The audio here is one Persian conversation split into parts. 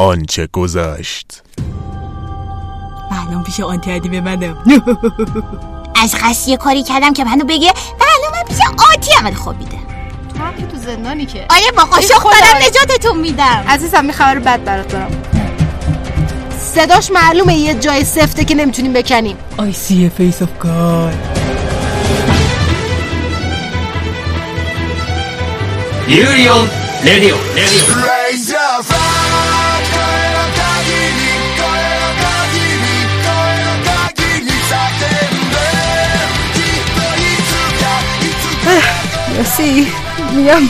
آنچه گذشت. الان پیش آنتی عدی ببندم از قصد یه کاری کردم که منو بگه و الان من پیش آنتی عمل خوب میده. تو هم که تو زندانی که. آره با خدای. دارم نجاتتون میدم. عزیزم می خبر بد برات دارم. صداش معلومه یه جای سفته که نمی‌تونیم بکنیم. I see a face of God. Union Radio. Raise か یاسی میگم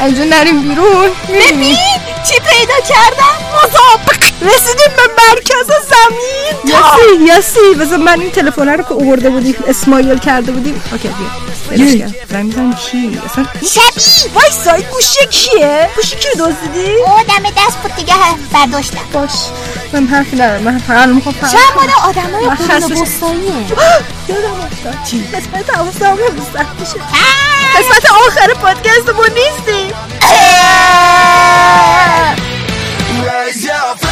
اینجا نریم بیرون. ببین چی پیدا کردم؟ مسابق رسیدیم به مرکز زمین. یاسی یاسی. بذار من این تلفن رو که آورده بودیم اسمایل کرده بودیم. اوکی بیا. کردم. زنگ می‌زنم کی اصلا شبی وای سای گوشی کیه گوشی کی رو دزدیدی او دم دست بود دیگه برداشتم باش من حرفی ندارم من فقط می‌خوام فقط چند مال آدم های من قرون. بستاییه یادم افتاد چی قسمت حواسم میشه قسمت آخر پادکست ما نیستیم Raise your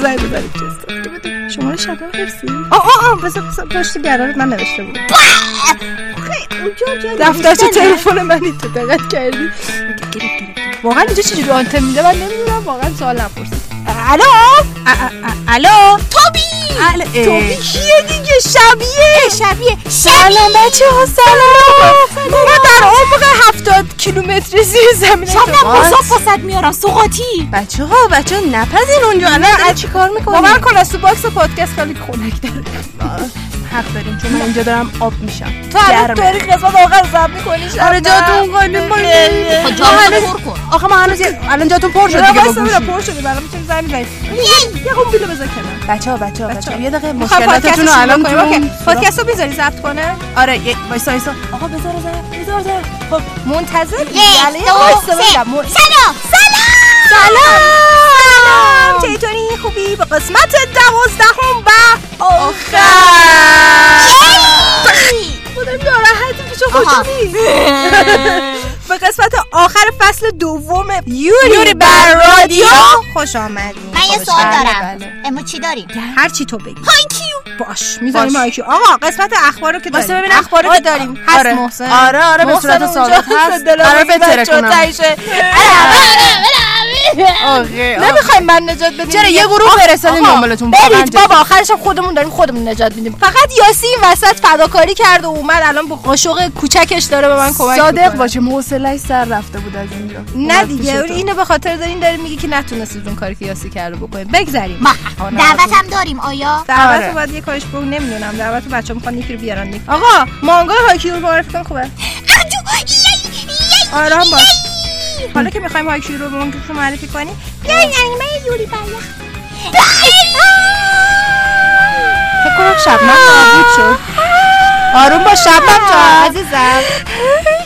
بزنی بزنی. چیز شما رو شبنم حفظی؟ آه آه آه بذار بذار پشت گرارت من نوشته بود. دفترچه تلفن من تو دقت کردی. واقعا اینجا چجوری آنتن میده؟ من نمی‌دونم واقعا سوال نپرسید. الو الو توبی توبی کیه دیگه شبیه. شبیه. سلام بچه ها سلام. ما در عمق هفتاد کیلومتر زیر زمین شبنم مصاب واسد میارم سوقاتی بچه ها بچه ها نپذین اونجا الان چی کار می‌کنی؟ باور کن از تو باکس پادکست خیلی خنک داره. حق داریم چون من اینجا دارم آب میشم. تو الان داری قسمت آخر ضبط می‌کنی آره جاتون مالی خب پر کن. آخه ما هنوز یه- الان جاتون پر شد دیگه گوشی پر شده برام می‌تونی زنگ بزنید یه قنبله بذار کنار. بچه ها بچه ها بچه ها یه دقیقه مشکلاتتون رو الان تو رو بذاری ضبط کنه. آره یه وایسا وایسا. آقا بذار بذار. بذار خب منتظر یک دو سه. سلام سلام. سلام! چطوری؟ خوبی؟ به قسمت دوازدهم و آخر! خودم ناراحتی پیش. خودم به قسمت آخر فصل دوم یوری بر رادیو خوش آمدید. من یه سوال دارم. بله. امو چی داریم هر چی تو بگی. هایکیو باش می‌ذاریم مایکیو آقا قسمت اخبار رو که داریم. ببینم. اخبار رو که داریم. هست آره. محسن. آره، آره، به صورت ثابت هست. دلم قرار می‌گیره بتره بچه‌ها کنم. آخه نمی‌خوایم من نجات بدیم. چرا یه گروه فرستادیم آقا، دنبالتون برید. بابا آخرش هم خودمون داریم خودمون نجات میدیم. فقط یاسی این وسط فداکاری کرد و اومد الان با قاشق کوچکش داره به من کمک صادق. باشه حوصله‌اش سر رفته بود از اینجا. نه دیگه. اینو به خاطر دارین داره میگه که نتونستید اون کاری که یاسی کرده بکنید. بگذریم. ما دعوت هم داریم آیا؟ دعوت آره. رو باید یه کارش بگو نمی‌دونم. دعوت رو بچه می‌خوان یکی رو بیارن. آقا مانگای هایکیو رو معرفی کن خوبه؟ آرام باش. حالا که می‌خوایم هایکیو رو مانگا رو معرفی کنیم. بیاین انیمه یوری بریخ فکر کنم شبنم نابود شد. آروم باش شبنم جان عزیزم.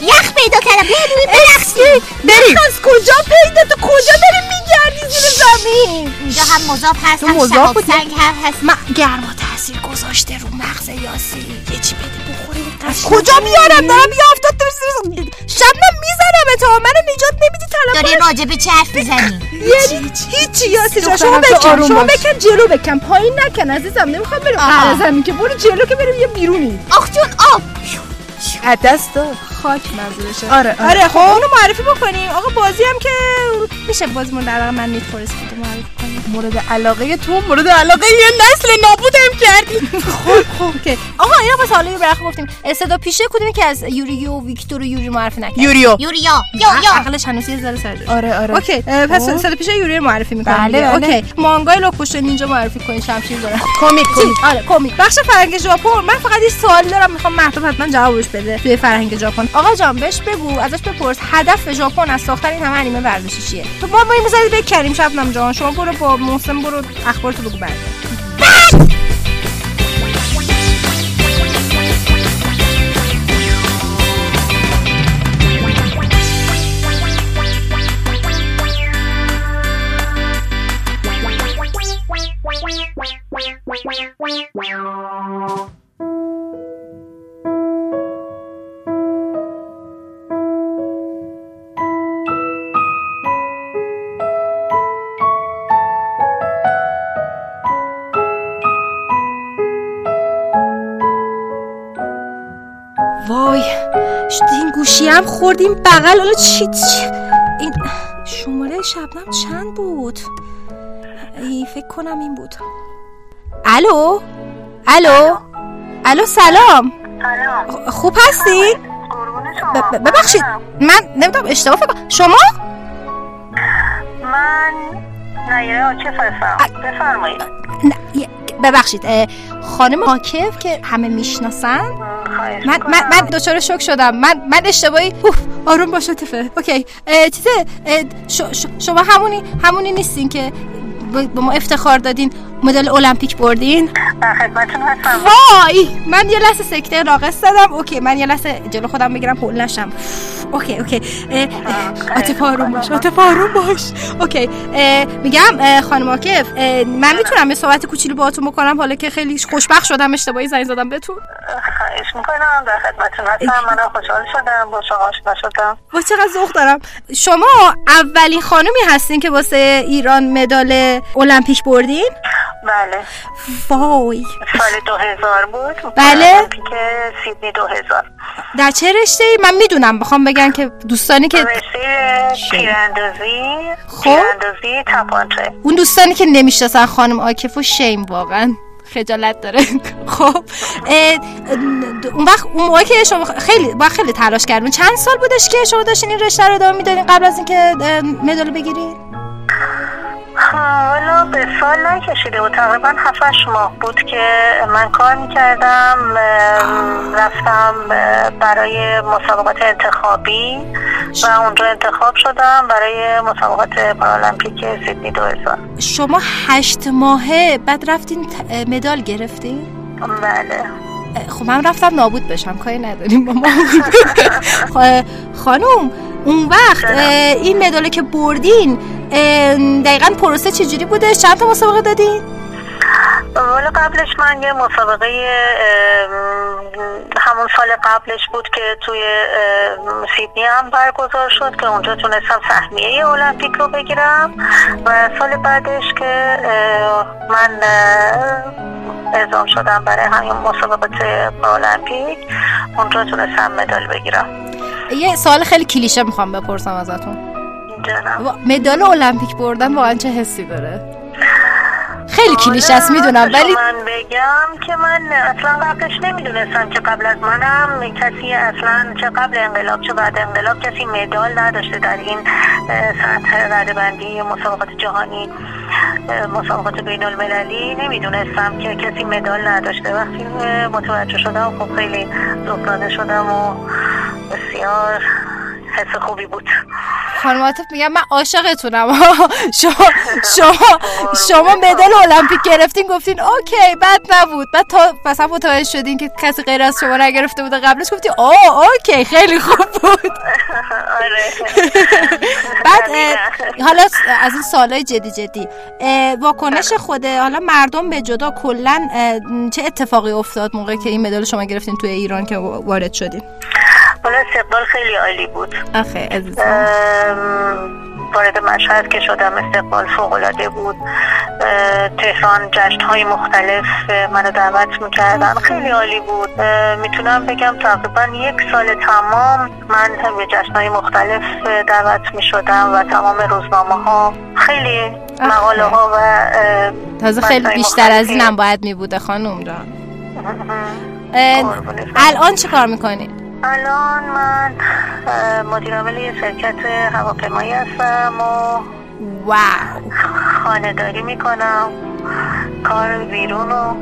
یخ پیدا کردم. بیا روی برقصی بریم از کجا پیدا؟ تو کجا داری میگردی زیر زمین؟ اینجا هم مذاب هست تو هم بودی؟ سنگ هم هست. من گرما تاثیر گذاشته رو مغز یاسی. یه چی از کجا میارم؟ دارم یه افتاد تو زیر شبنم می‌زنم تو منو نجات نمیدی داری طرف راجع به چه حرف می‌زنی؟ یعنی هیچی یاسی جان شما بکن شما. بکن جلو بکن پایین نکن عزیزم نمی‌خوام بریم. قرار زمین که برو جلو که بریم یه بیرونی. آخ جون آب. از دست داد. خاک منظورشه. آره، آره. آره خب اونو معرفی بکنیم. آقا بازی هم که میشه بازی مورد علاقه من نیت فورست معرفی کنیم مورد علاقه تو مورد علاقه یه نسل نابودم کردی. خب خب اوکی آقا اینا پس حالا یه برخ گفتیم. صدا پیشه کدومی که از یوری و ویکتور و یوری معرفی نکرد؟ یوریو یوریا یا یا عقلش هنوز یه ذره سر جاشه. آره آره. اوکی اه، پس خب. صدا پیشه یوری معرفی می‌کنیم بله،. بله. اوکی. مانگای لوکوشو نینجا معرفی کنین شمشیر داره. کمیک چی؟ آره کمیک. بخش فرهنگ ژاپن. من فقط یه سوال دارم می‌خوام مهتاب حتما جوابش بده. توی فرهنگ ژاپن. آقا جان بهش بگو ازش بپرس هدف ژاپن از ساختن این همه انیمه ورزشی چیه؟ تو ما بریم بزنید بکنیم شبنم جان. شما برو با محسن برو اخبارتو بگو بعد. وای گوشی هم خوردیم؟ بغل حالا چی چی؟ این شماره شبنم چند بود؟ ای فکر کنم این بود. الو؟ الو؟ الو سلام. خوب هستی؟ ببخشید من نمی‌دونم اشتباه فکر. شما؟ من نیره عاکف هستم. بفرمایید. ببخشید خانم حاکف که همه می‌شناسن؟ من من من دچار شوک شدم. من من اشتباهی اوف آروم باشه تفه اوکی. چیزه؟ ش- شما همونی همونی نیستین که به ما افتخار دادین مدال المپیک بردین؟ در خدمتتون هستم. وای! من یه لحظه سکته ناقص زدم. okay من یه لحظه جلو خودم بگیرم هول نشم. okay okay. عاطفه آروم باش عاطفه آروم باش. okay میگم خانم عاکف اه، من می‌تونم یه صحبت کوچولو باهاتون بکنم حالا که خیلی خوشبخت شدم اشتباهی زنگ زدم بهتون. خواهش می‌کنم در خدمتتون هستم. منم خوشحال شدم با شما آشنا شدم. با چقدر ذوق دارم. شما اولین خانمی هستین که واسه ایران مدال المپیک بردین؟ بله. وای. سال 2000 بود. بله. سیدنی 2000 در چه رشته ای؟ من می‌دونم. بخوام بگن که دوستانی که رشته تیراندازی خب. تیراندازی تپانچه. اون دوستانی که نمی‌شناسن خانم عاکف و شیم واقعا. خجالت داره. خب. اون وقت اون موقع که شما خیلی با خیلی تلاش کردون چند سال بودش که شما داشتین این رشته رو ادامه می‌دادین قبل از اینکه مدال بگیرین؟ حالا به سال نکشیده بود. تقریبا 7 ماه بود که من کار می‌کردم رفتم برای مسابقات انتخابی و اونجا انتخاب شدم برای مسابقات پارالمپیک سیدنی 2000 شما هشت ماهه بعد رفتین مدال گرفتین؟ بله. خب من رفتم نابود بشم کاری نداریم با ما خ- خانوم اون وقت این مداله که بردین دقیقا پروسه چجوری بوده؟ چند تا مسابقه دادین؟ والا قبلش من یه مسابقه همون سال قبلش بود که توی سیدنی هم برگزار شد که اونجا تونستم سهمیه المپیک رو بگیرم و سال بعدش که من اعزام شدم برای همین مسابقات المپیک اونجا تونستم مدال بگیرم. یه سوال خیلی کلیشه می‌خوام بپرسم ازتون. مدال المپیک بردن واقعا چه حسی داره؟ خیلی کلیشه است حالا می‌دونم ولی من بگم که من اصلا قبلش نمی‌دونستم که قبل از منم. کسی اصلا چه قبل انقلاب چه بعد انقلاب کسی مدال نداشته در این سطح رده بندی مسابقات جهانی مسابقات بین المللی نمی‌دونستم که کسی مدال نداشته. وقتی متوجه شدم خب خیلی ذوق‌زده شدم و بسیار حس خوبی بود. خانم عاطف میگم من عاشقتونم. شما شما شما مدال المپیک گرفتین گفتین اوکی بد نبود. بعد تا مثلا متوجه شدین که کسی غیر از شما نگرفته بوده قبلش گفتی اوه اوکی خیلی خوب بود. آره. بعد حالا از این سوالای جدی جدی. واکنش خود حالا مردم به جدا کلا چه اتفاقی افتاد موقعی که این مدال شما گرفتین توی ایران که وارد شدین؟ حالا استقبال خیلی عالی بود. آخه وارد مشهد که شدم استقبال فوقالعاده بود. تهران جشن های مختلف منو دعوت می‌کردن. خیلی عالی بود. می‌تونم بگم تقریبا یک سال تمام من به جشن های مختلف دعوت می‌شدم و تمام روزنامه ها خیلی مقاله ها و تازه خیلی بیشتر از. اینم باید میبوده خانم جان. الان چی کار می‌کنین؟ الان من اه، مدیر عامل یه شرکت هواپیمایی هستم و واو. خانه داری می‌کنم کار بیرون و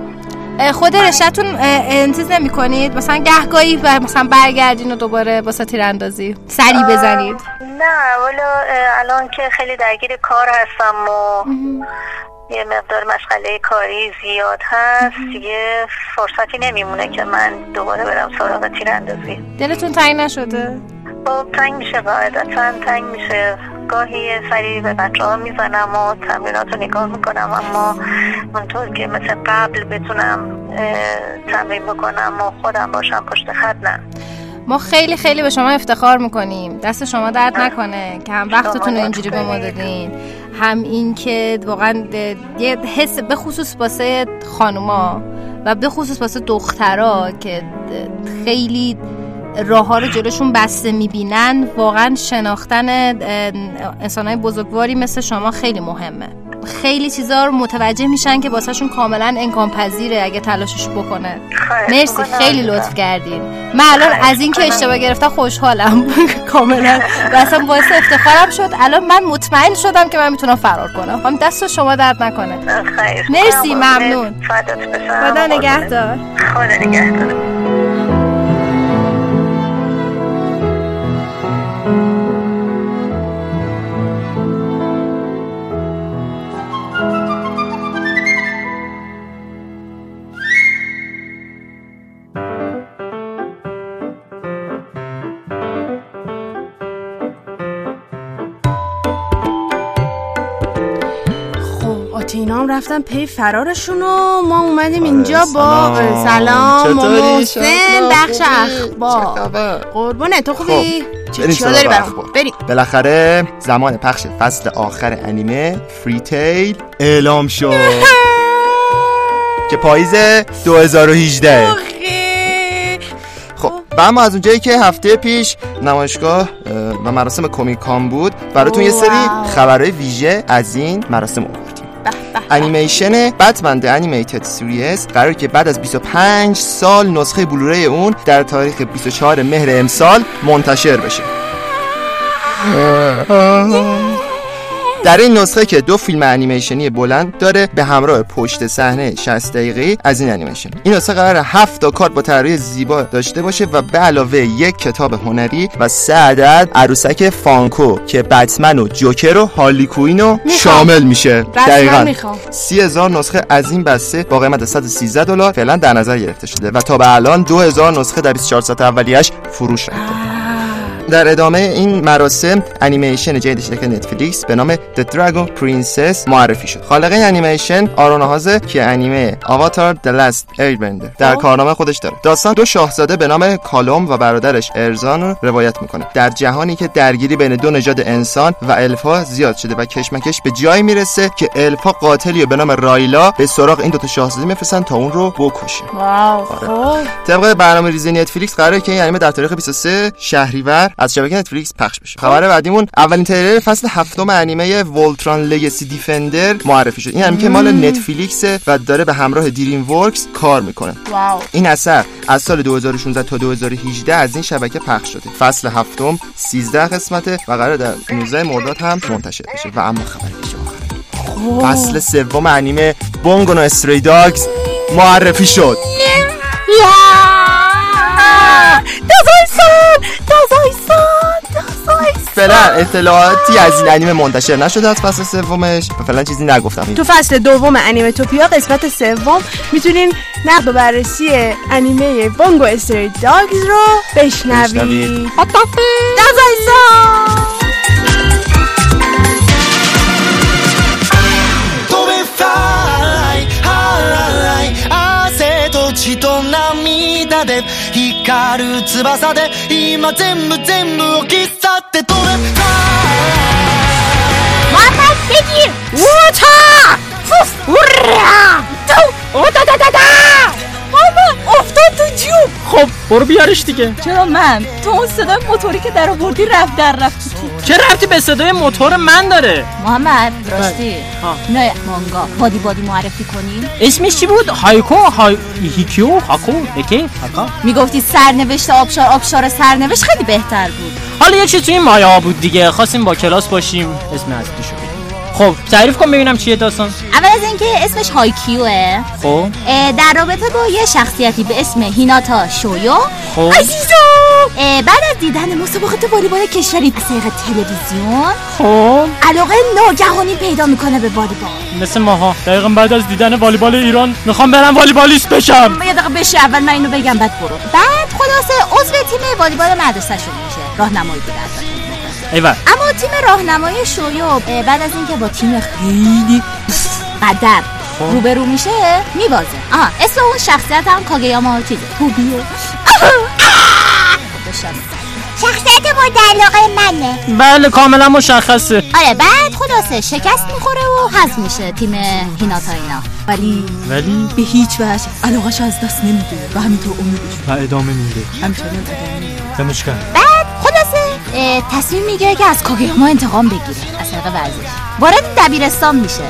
خود رشتون انتیز نمی کنید مثلا گهگاهی و مثلا برگردین و دوباره واسه تیراندازی سری بزنید. نه اه، الان که خیلی درگیر کار هستم و یه مقدار مشغله کاری زیاد هست. دیگه فرصتی نمیمونه که من دوباره برم سراغ تیراندازی. دلتون تنگ نشده؟ خب تنگ میشه قاعدتا تنگ میشه. گاهی یه سری به بچه ها می‌زنم و تمرینات رو نگاه می‌کنم اما اونطور که مثل قبل بتونم تمرین بکنم و خودم باشم پشت خط نه. ما خیلی خیلی به شما افتخار می‌کنیم. دست شما درد نکنه که هم وقتتون رو اینجوری به ما دادین هم این که واقعا یه حس به خصوص واسه خانوما و به خصوص واسه دخترا که خیلی راه ها رو جلوشون بسته می‌بینن واقعا شناختن انسان های بزرگواری مثل شما خیلی مهمه. خیلی چیزا رو متوجه میشن که واسهشون کاملا امکان پذیره اگه تلاشش بکنه. مرسی. خیلی لطف کردین. من الان از این که اشتباه گرفتم خوشحالم. کاملا. و اصلا باعث افتخارم شد. الان من مطمئن شدم که من می‌تونم فرار کنم. هم دست شما درد نکنه. مرسی،. ممنون. خدا نگهدار. خدا نگهدار. هم رفتن پی فرارشون و ما اومدیم اینجا با سلام. چطوری؟ محسن بخش؟ اخبار؟ قربونه تو خوبی؟ چی بریم داری. بریم بالاخره زمان پخش فصل آخر انیمه فری تیل اعلام شد که پاییز 2018 خب و اما از اونجایی که هفته پیش نمایشگاه اه، و مراسم کومیک کام بود براتون یه سری. خبرهای ویژه از این مراسم انیمیشن Batman The Animated Series. قراره که بعد از 25 سال نسخه Blu-ray اون در تاریخ 24 مهر امسال منتشر بشه. در این نسخه که دو فیلم انیمیشنی بلند داره به همراه پشت صحنه 60 دقیقه‌ای از این انیمیشن. این نسخه قراره 7 تا کارت با طراحی زیبا داشته باشه و به علاوه یک کتاب هنری و سه عدد عروسک فانکو که بتمن و جوکر و هارلی کوین رو شامل میشه. سی هزار نسخه از این بسته با قیمت 113 دلار فعلا در نظر گرفته شده و تا به الان 2000 نسخه در 24 ساعت اولیش فروش رفته. در ادامه این مراسم انیمیشن جدید شرکت نتفلیکس به نام The Dragon Prince معرفی شد. خالق این انیمیشن آرون هازه که انیمه آواتار The Last Airbender در کارنامه خودش داره. داستان دو شاهزاده به نام کالوم و برادرش ازران رو روایت می‌کنه. در جهانی که درگیری بین دو نژاد انسان و الفا زیاد شده و کشمکش به جایی می‌رسه که الفا قاتلی به نام رایلا به سراغ این دوتا شاهزاده میفرستن تا اون رو بکشه wow خب. طبق برنامه ریزی نتفلیکس قراره که این انیمه در تاریخ 23 شهریور از شبکه نتفلیکس پخش بشه. خبر بعدیمون اولین تریلر فصل هفتم انیمه Voltron Legendary Defender معرفی شد. این انیمه که مال نتفلیکس و داره به همراه دریم ورکس کار می‌کنه. wow. این اثر از سال 2016 تا 2018 از این شبکه پخش شده. فصل هفتم 13 قسمته و قراره در 19 مرداد هم منتشر بشه. و اما خبر فصل سوم انیمه بونگو نو استری داگز معرفی شد. فعلا اطلاعاتی از این انیمه منتشر نشده از فصل سومش. و فعلا چیزی نگفتم. تو فصل دوم انیمه توپیا قسمت سوم می‌تونین نقد و بررسی انیمه بونگو استری داگز رو بشنوید. つる翼で今全部全部を切ったって取れたわたし敵ウォーター！フッウラーおたたたた！بگیر افتاد تو جیوب. خب برو بیارش دیگه. چرا من؟ تو اون صدای موتوری که در آوردی رفت در رفت. تو چه رفتی به صدای موتور من داره؟ محمد راستی. ها. نه مانگا. بادی بادی معرفی کنیم. اسمش چی بود؟ هایکو های هیکیو هاکو یکی هاکا. می‌گفتی سرنوشت آبشار آبشار سرنوشت خیلی بهتر بود. حالا یه چیز توی ها بود دیگه. خواستیم با کلاس باشیم. اسم اصلیشو خب تعریف کن ببینم چیه داستان. اول از اینکه اسمش هایکیوه. خب. در رابطه با یه شخصیتی به اسم هیناتا شویو. خب. اه، بعد از دیدن مسابقات والیبال کشوری از طریق تلویزیون خب. علاقه ناگهانی پیدا می‌کنه به والیبال. مثل ماها. دقیقا بعد از دیدن والیبال ایران می‌خوام برم والیبالیست بشم. یه دقیقه بشه اول من اینو بگم بعد برو. بعد خلاصه عضو تیم والیبال مدرسه شون میشه. راهنمایی بوده ایول اما تیم راهنمایی شویو بعد از اینکه با تیم خیلی قدر خب. روبرو میشه میبازه. آها اسم اون شخصیت هم کاگیاما چیزه توبیو شخصیت مورد علاقه منه. بله کاملا مشخصه. آره بعد خلاصه شکست می‌خوره و حذف میشه تیم هیناتا اینا. ولی ولی؟ به هیچ وجه علاقش از دست نمیده و همینطور امیدش. و ادامه میده. همچنان ادامه میده. بعد تصمیم می‌گیره که از کاگیاما انتقام بگیره از طریق ورزش. وارد دبیرستان میشه.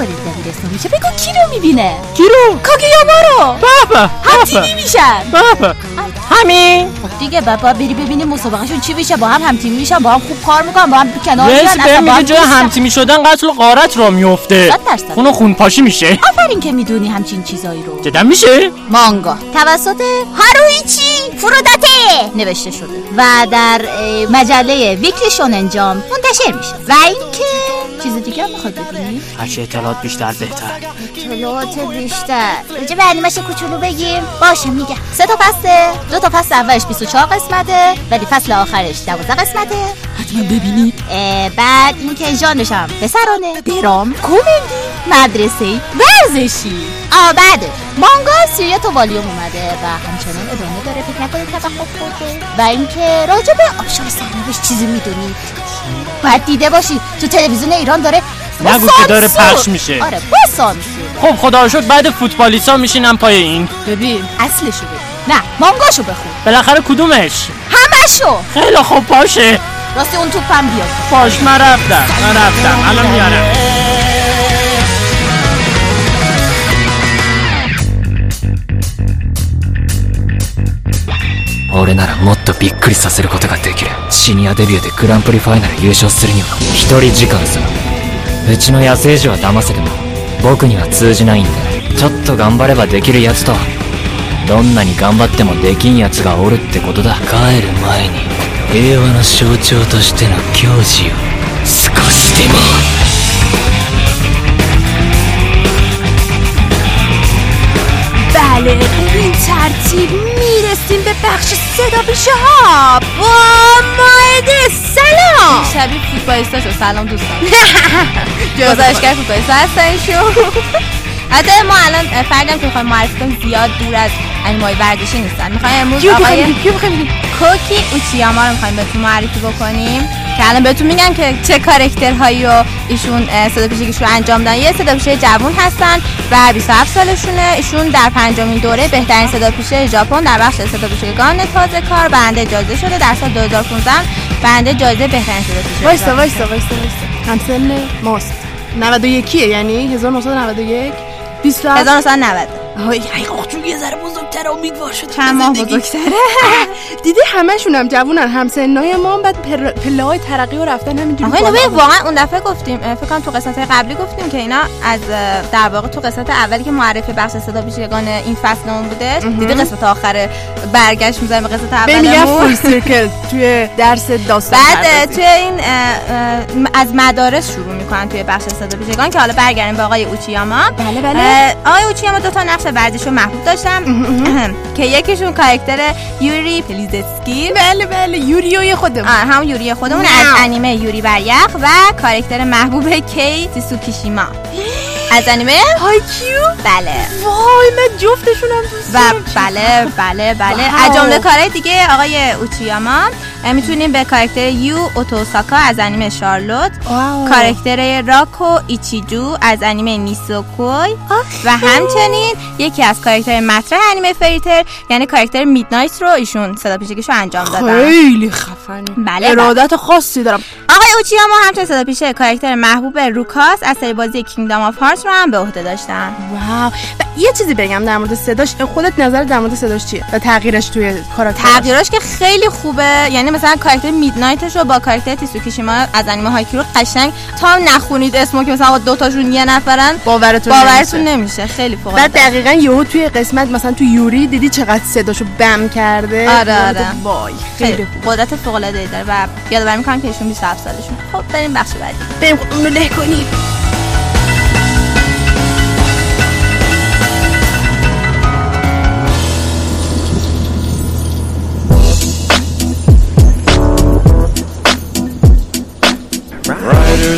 وقتی که وارد دبیرستان میشه بگو کی رو می‌بینه کی رو کاگیاما رو بابا هم تیمی میشن بابا همین دیگه باید بری ببینی مسابقهشون چی میشه با هم هم تیم میشن با هم خوب کار می‌کنن با هم کنار رئیس اصلا میگه جای. همتیمی شدن قتل و غارت را میفته. خون و خون پاشی میشه آفرین که می‌دونی همچین چیزایی رو جدا میشه مانگا توسط هارویچی فروداته نوشته شده و در مجله ویکلی شونن جام منتشر میشه و اینکه چیز دیگه هم می‌خواد ببینی هرچی اطلاعات بیشتر بهتر. اطلاعات بیشتر. راجع به انیمش کوچولو بگیم. باشه میگم. سه تا فصله دو تا فصل اولش 24 قسمته ولی فصل آخرش 12 قسمته. حتما ببینید اه، بعد اینکه ژانرش هم پسرانه درام کمدی مدرسه ورزشی. آ بعد مانگا سیریت و والیوم اومده و همچنان ادامه داره. فکر نکنید توقف خورده. و اینکه راجع به آبشار سرنوشت چیزی می‌دونید باید دیده باشی. تو تلویزیون ایران داره نگو که داره. پخش میشه. آره با سانسور خب خدا رو شکر بعد فوتبالیستا میشینم پای این. ببین اصلشو بگو. نه مانگاشو بخون. بالاخره کدومش؟ همشو خیلی خوب باشه. راستی اون توپم بیاد باش من رفتم من رفتم الان میارم 俺ならもっとびっくりさせることができるシニアデビューでグランプリファイナル優勝するには一人時間さうちの野生児は騙せても僕には通じないんだちょっと頑張ればできるやつとどんなに頑張ってもできんやつがおるってことだ帰る前に 平和の象徴としての矜持を少しでも بله به این ترتیب میرسیم به بخش صدا پیشه ها با ماهده سلام شبیه فوتبالیستاشو سلام دوستان گزارشگر فوتبالیستا هستن ایشون البته ما الان فردم که می‌خوایم معرفی کنیم زیاد دور از انیمای ورزشی نیستن. می‌خوایم امروز آقای؟ کوکی اوچیاما رو می‌خوایم بهتون معرفی بکنیم که الان بهتون میگن که چه کارکترهایی رو ایشون اه، صدا پیشگیش رو انجام دادن. یه صدا پیشه جوون هستن و 27 سالشونه. ایشون در پنجمین دوره بهترین صدا پیشه ژاپن در بخش صدا پیشگان تازه کار. برنده جایزه شده در سال 2015 برنده جایزه بهترین صدا پیشه وایستا وایستا وایستا وایستا. همسن ماست. 91 یعنی 1991 27 1990 آهای ای آخ یه ذره بزرگتر امیدوار شدم چند ماه. بزرگتره. دیدی همشون هم جوونن همسنای ما هم بعد پر... پله های ترقی و رفتن همینجوری آقای واقعا اون دفعه گفتیم فکر کنم تو قسمت قبلی گفتیم که اینا از در واقع تو قسمت اولی که معرفی بخش صدا پیشگان این فصل اون بوده دیدی قسمت آخر برگشت می‌ذاریم به قسمت اولمون؟ full circle توی درس داستان بعد. توی این از مدارس شروع می‌کنن توی بخش صدا پیشگان که حالا برگردیم به آقای اوچیاما. بله بله. آقای اوچیاما دو تا نقش ورزشی محبوب داشتن که یکیشون کاراکتر یوری پلیزسکی. بله بله یوریوی خودمون. آه هم یوری خودمون. از انیمه یوری بر یخ و کارکتر محبوب کی تسوکیشیما از انیمه؟ Haikyuu؟ بله. وای من جفتشونم دوست و. بله بله بله. از جمله کارهای دیگه آقای اوچیاما می‌تونیم به کارکتر یو اوتوساکا از انیمه شارلوت wow. کارکتر راکو ایچیجو از انیمه نیسوکوی و همچنین یکی از کارکتر مطرح انیمه Fairy Tail یعنی کارکتر میدنایت رو ایشون صدا پیشگیش رو انجام دادن. خیلی خفنی بله، ارادت خاصی دارم. آقای اوچیاما همچنین صدا پیشه کاراکتر محبوب Roxas از سری بازی Kingdom of Hearts رو هم به عهده داشتن واو. و یه چیزی بگم در مورد صداش خودت نظر در مورد صداش چیه و تغییرش توی کاراکتر تغییراش که خیلی خوبه. یعنی مثلا کاراکتر میدنایتش رو با کاراکتر تیسوکیشیما از انیمه هایکیرو قشنگ تا نخونید اسمو که مثلا دو تاشون یه نفرن باورتون باورتون نمیشه. خیلی فوق بعد دقیقا یهو توی قسمت مثلا تو یوری دیدی چقدر صداشو بم کرده؟ آره آره. وای خیلی قدرت فوق العاده داره و یادآوری می‌کنم که ایشون 27 سالشون خب بریم بخش بعدی. بریم اونو له کنیم.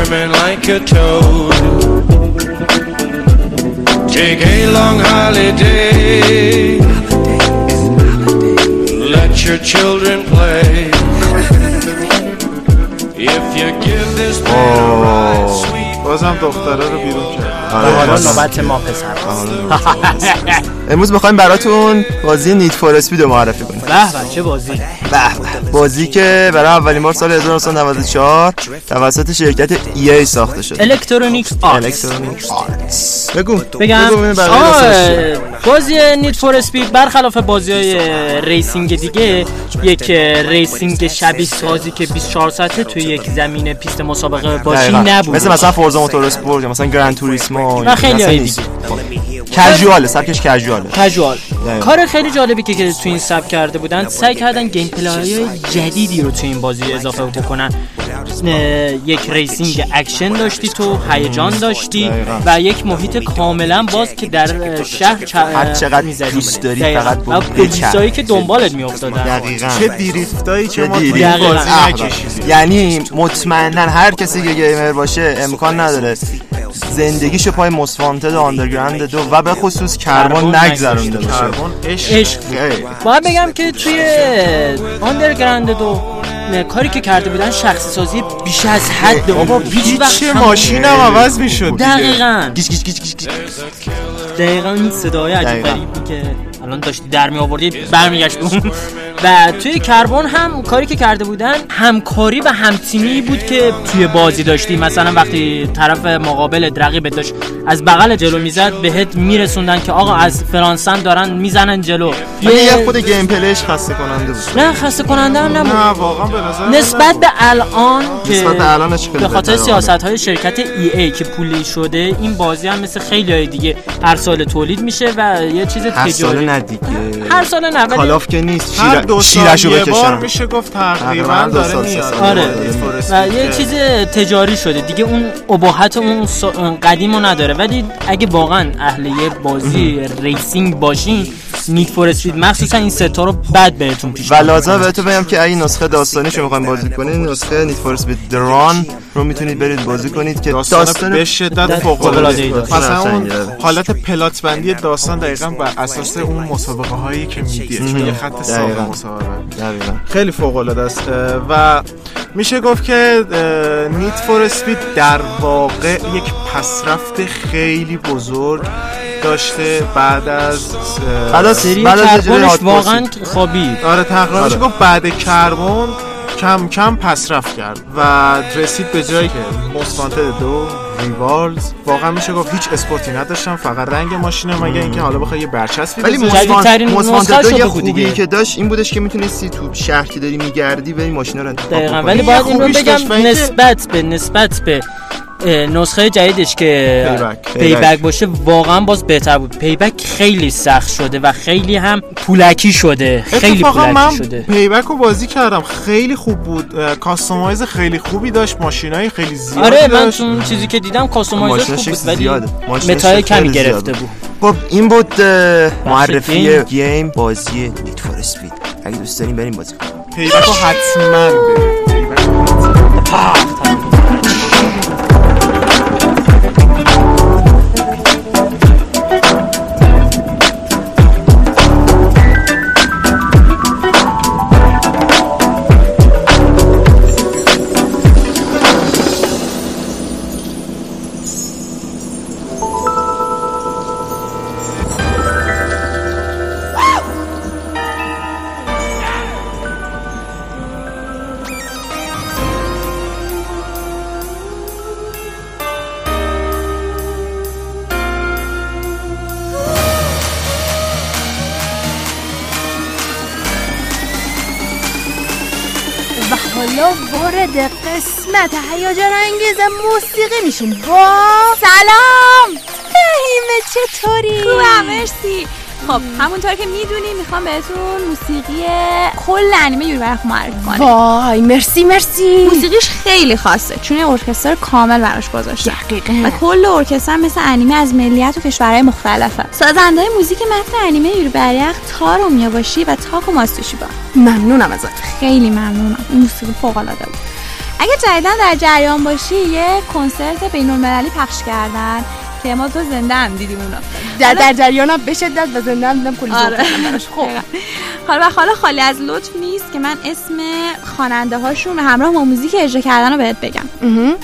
squirming like a toad. Take a long holiday. Let your children play. If you give this man a ride, sweet. بازم دختره رو بیرون کرد آره، حالا باز- نوبت ما پسر امروز می‌خوایم براتون بازی Need for Speed رو معرفی کنیم به به چه بازی به. بازی که برای اولین بار سال 1994 توسط شرکت EA ساخته شد Electronic Arts Electronic Arts بگو بگم. بازی Need for Speed برخلاف بازی های racing دیگه یک racing شبیه سازی که 24 ساعته توی یک زمین پیست مسابقه باشی. نبود مثل مثلا Forza Motorsport یا مثلا Gran Turismo و خیلی. دیگه. casual ه سبکش casual ه casual. کار خیلی جالبی که که تو این سب کرده بودن سعی کردن gameplay های جدیدی رو تو این بازی اضافه بکنن یک racing اکشن داشتی تو هیجان داشتی دقیقاً. و یک محیط کاملا باز که در شهر چ- هر چقدر می‌زدی. دوست داری دقیقاً. فقط پلیسایی که. دنبالت میافتادن دقیقاً چه drift ایی که چه ما. بازی. نکشیدیم یعنی مطمئنا هر کسی که gamer باشه امکان نداره زندگیشو پای Most Wanted Underground دو و به خصوص Carbon نگذرونده باشه. Carbon عشق. باید بگم که توی Underground دو کاری که کرده بودن شخصی سازی بیش از حد بابا هیچ وقت چه هم- ماشینم عوض می‌شد دقیقاً. گیج گیج گیج. دقیقا این صدای عجیب دقیقاً. که الان داشتی در می آوردی برمیگشت اون. و توی Carbon هم کاری که کرده بودن همکاری و همتیمی بود که توی بازی داشتی مثلا وقتی طرف مقابل رقیبت داشت از بغل جلو می‌زد بهت میرسوندن که آقا از فرانسن دارن می‌زنن جلو. یه خود گیم پلیش خسته کننده بود. نه خسته کننده هم نبود. نه واقعا به نظر نسبت به الان که نسبت به الانش خیلی به خاطر. سیاست های شرکت ای ای که پولی شده این بازی هم مثل خیلی های دیگه هر سال تولید میشه و یه چیز هر سال تجاری. نه دیگه. هر سال نه ولی کالاف که نیست. دو سال شیرشو یه بار بکشن میشه گفت تقریباً داره میاد. آره و. یه چیز تجاری شده دیگه اون ابهت اون سا- اون قدیم رو نداره ولی اگه واقعا اهل یه بازی racing باشین Need for Speed مخصوصا این ستا رو بد بهتون پیش و لازم بهتون بگم که اگه نسخه داستانی شما می‌خواین بازی کنید نسخه Need for Speed The Run رو می‌تونید برید بازی کنید که داستان, داستان به شدت فوق العاده. مثلا اون. حالت plot بندی داستان دقیقا بر اساس اون مسابقه هایی که میدیه چون یه خط صاف دقیقاً. خیلی فوق العاده است و میشه گفت که نیت فور اسپید در واقع یک پسرفت خیلی بزرگ داشته بعد از بعد از سری بعد از اجرای کربنش واقعا. خوابید آره تقریبا آره. گفت بعد کربن کم کم پسرفت کرد و رسید به جایی که موست دو ریوالز واقعا میشه گفت هیچ اسپورتی نداشتم فقط رنگ ماشینه مگه اینکه حالا بخوای یه برچسبی ولی نسخه دو شده یه خوبی دیگه. که داشت این بودش که می‌تونستی تو شهر که داری میگردی بری ماشینا رو انتخاب دقیقا. ولی باید این رو بگم نسبت به نسبت به نسخه جدیدش که پیبک. پیبک باشه واقعا باز بهتر بود. پیبک خیلی سخت شده و خیلی هم پولکی شده. خیلی پولکی من شده. پیبک رو بازی کردم. خیلی خوب بود. کاستومایز خیلی خوبی داشت. ماشینای خیلی زیادی آره من اون چیزی که دیدم کاستومایزش ماشیناش خوب بود ولی متای کمی. گرفته بود. خب این بود معرفی گیم. گیم بازی نیت فور اسپید اگه دوست دارین بریم بازی کنیم. پیبک رو حتما بده قسمت هیجان انگیز موسیقی میشیم. با سلام. فهیمه چطوری؟ خوبم مرسی. خب همونطور که می‌دونی می‌خوام بهتون موسیقی کل انیمه یوری برخ معرفی کنم. وای مرسی مرسی. موسیقیش خیلی خاصه. چون یه ارکستر کامل براش گذاشته. دقیقاً. و کل ارکستر مثل انیمه از ملیت و کشورهای مختلفه. سازنده موزیک متن انیمه یوری برخ تارو میاباشی و تاکو ماستوشیبا ممنونم ازت. خیلی ممنونم. موسیقی فوق العاده بود. اگه جدیدن در جریان باشی یه کنسرت بین المللی پخش کردن که ما تو زنده هم دیدیم اونا. در در جریانم به شدت و زنده هم دیدم کلی آره. خب. حالا و حالا خالی از لطف نیست که من اسم خواننده هاشون همراه با موزیک اجرا کردن رو بهت بگم.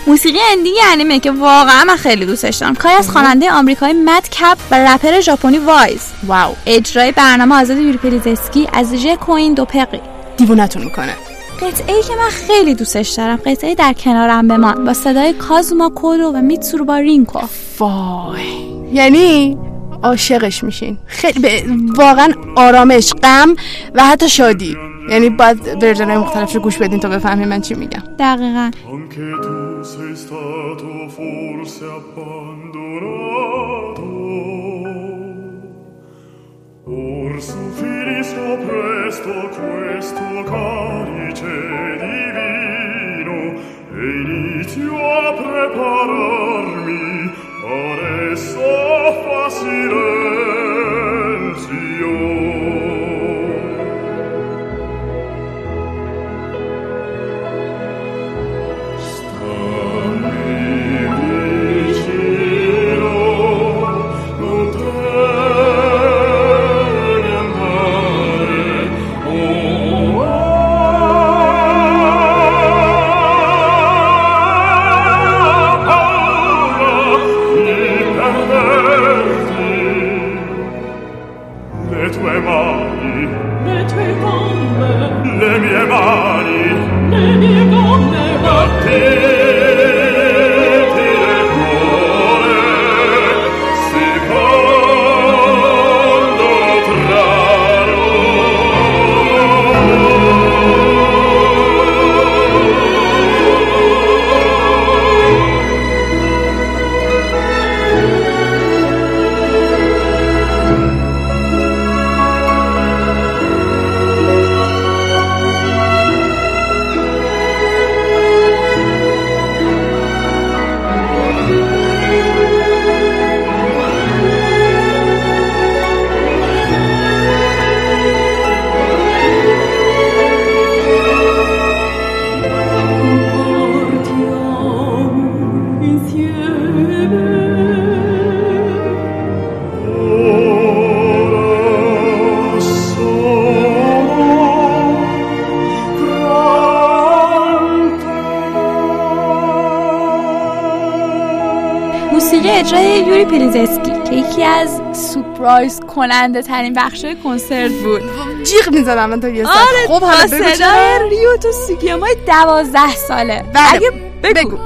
موسیقی ending انیمه که واقعا من خیلی دوستش دارم. کاری از خواننده آمریکایی مد کپ و رپر ژاپنی Wise wow. اجرای برنامه آزاد یوری پلیزسکی از ژ کوین دوپقی. دیوونتون می‌کنه. قطعه ای که من خیلی دوستش دارم قطعه در کنارم بمان. با صدای کازوما کودو و میتسورو با رینکو. وای. یعنی عاشقش میشین. خیلی به- واقعا آرامش غم و حتی شادی. یعنی باید version مختلف رو گوش بدین تا بفهمین من چی میگم. دقیقا. suffirisco presto questo calice divino. E inizio a prepararmi ad esso facirei سپرایز کننده ترین بخش کنسرت بود. جیغ می‌زدم من تا یه ساعت. آره خب حالا بگو صدای چرا ریوتو سوگیامای دوازده ساله. بله. اگه بگو.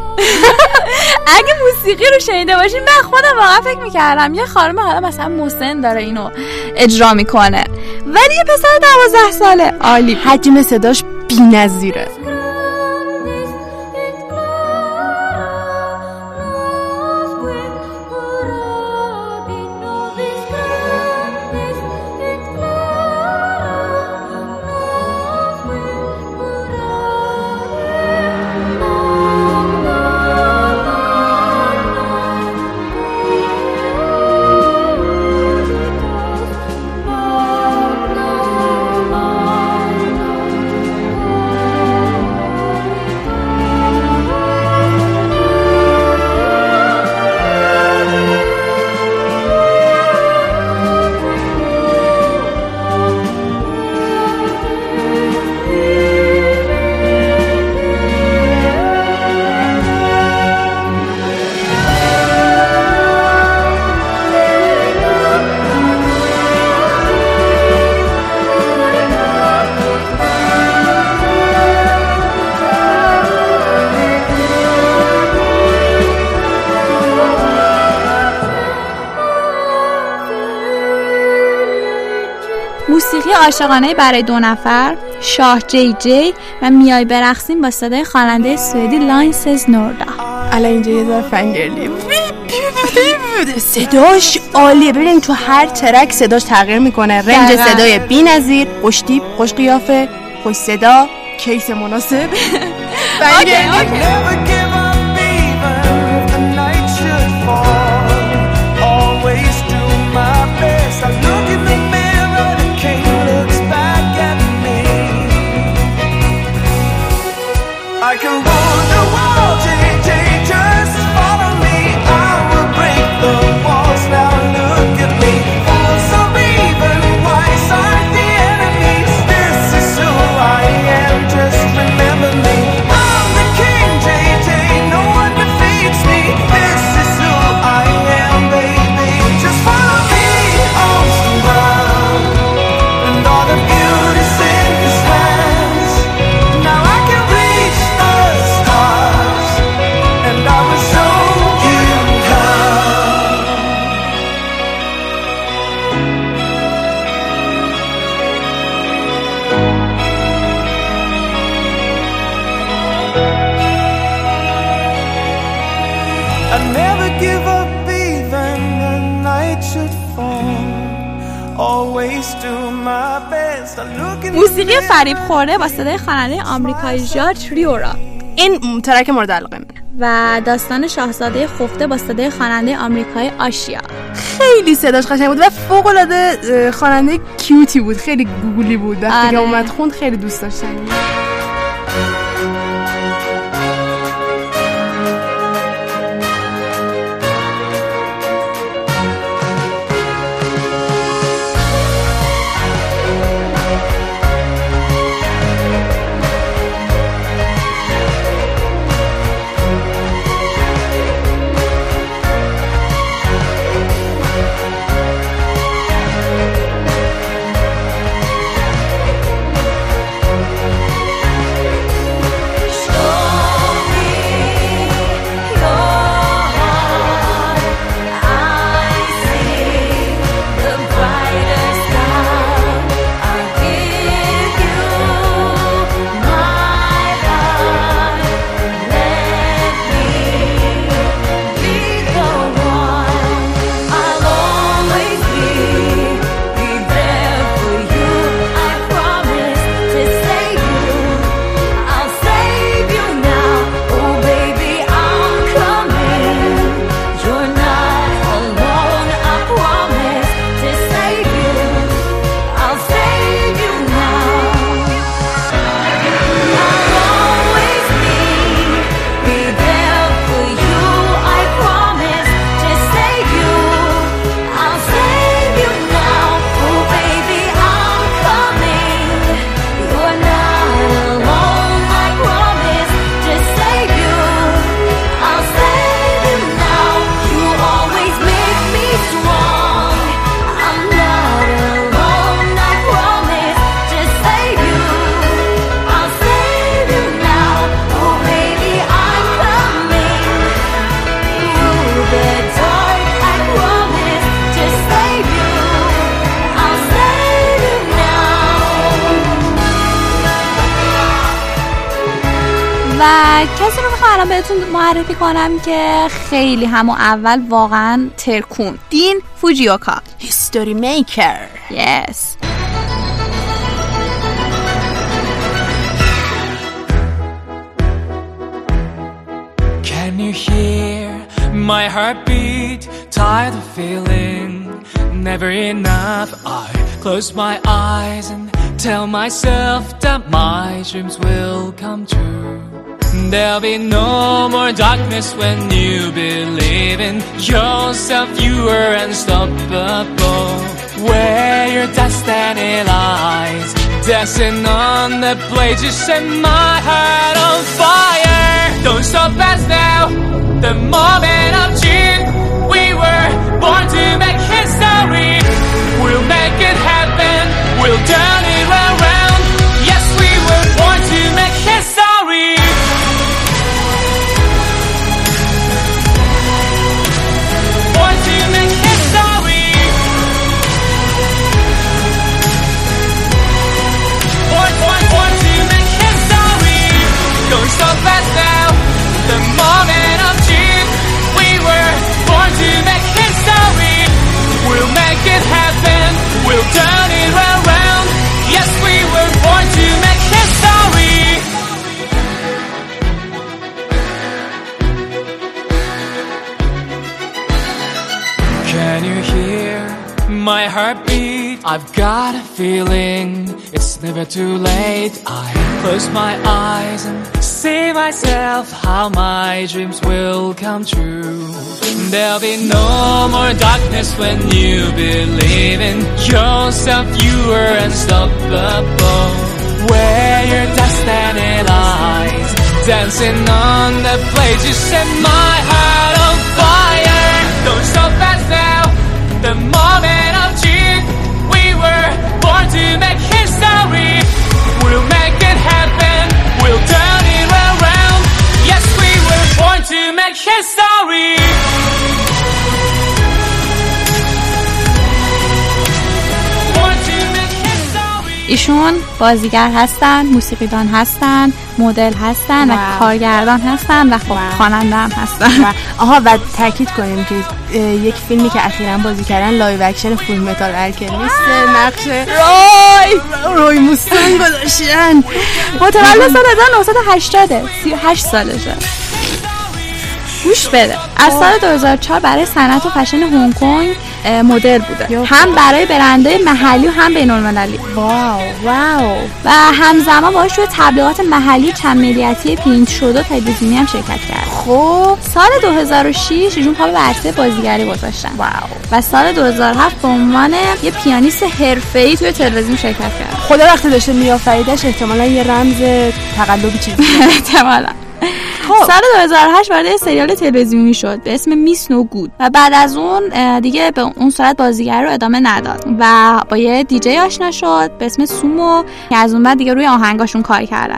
اگه موسیقی رو شنیده باشین من خودم واقعا فکر می‌کردم یه خانم حالا مثلا مسن داره اینو اجرا می‌کنه. ولی یه پسر دوازده ساله. عالی. حجم صداش بی‌نظیره. عاشقانه برای دو نفر شاه جی جی و میای برقصیم با صدای خواننده سوئدی لاینسز نوردا. الان اینجا یه ذره فنگرلی. صداش عالیه. ببین تو هر ترک صداش تغییر می‌کنه. رنج. صدای بی نظیر خوش تیپ خوش قیافه خوش صدا کیس مناسب. فنگرلی. Give up even the night should fall. Always do my best. I look in the موسیقی فریب خورده با صدای خواننده آمریکایی جارج ریورا. این ترک مورد علاقه من. و داستان شاهزاده خفته با صدای خواننده آمریکایی آشیا. خیلی صداش قشنگ بود و فوق العاده خواننده کیوتی بود. خیلی گوگلی بود. وقتی که آره. اومد خوند خیلی دوست داشتنی بهتون معرفی کنم که خیلی همون اول واقعا ترکون دین فوجیوکا هیستوری میکر یس Can you hear my heartbeat? Tired of feeling never enough. I close my eyes and tell myself that my dreams will come true. There'll be no more darkness when you believe in yourself. You are unstoppable. Where your destiny lies, dancing on the blade, you set my heart on fire. Don't stop us now. The moment of June, we were born to make history. We'll make it happen. We'll turn it heartbeat. I've got a feeling it's never too late. I close my eyes and see myself how my dreams will come true. There'll be no more darkness when you believe in yourself. You are unstoppable. Where your destiny lies, dancing on the you set my heart make history. ایشون بازیگر هستن موسیقیدان هستن مدل هستن و wow. کارگردان هستن و خب خواننده هم هستن و آها و تاکید کنیم که یک فیلمی که اخیرا بازی کردن live action Fullmetal Alchemist نقش روی روی موستنگ گذاشتن متولد سال 1980 38 سالشه گوش بده. از سال 2004 برای صنعت و فشن هنگ کنگ مدل بوده. هم برای برندهای محلی و هم بین المللی واو واو. و همزمان باش توی تبلیغات محلی چند ملیتی پرینت شده و تلویزیونی هم شرکت کرد. خب. سال 2006 ایشون پا به عرصه بازیگری گذاشتن. واو. و سال 2007 به عنوان یه پیانیست حرفه‌ای توی تلویزیون شرکت کرد. خدا وقتی داشته میآفریدش احتمالا یه رمز تقلبی چیزی. احتمالا. سال 2008 وارد سریال تلویزیونی شد به اسم میس نو گود و بعد از اون دیگه به اون صورت بازیگر رو ادامه نداد و با یه دیجی آشنا شد به اسم سومو که از اون بعد دیگه روی آهنگاشون کار کردن.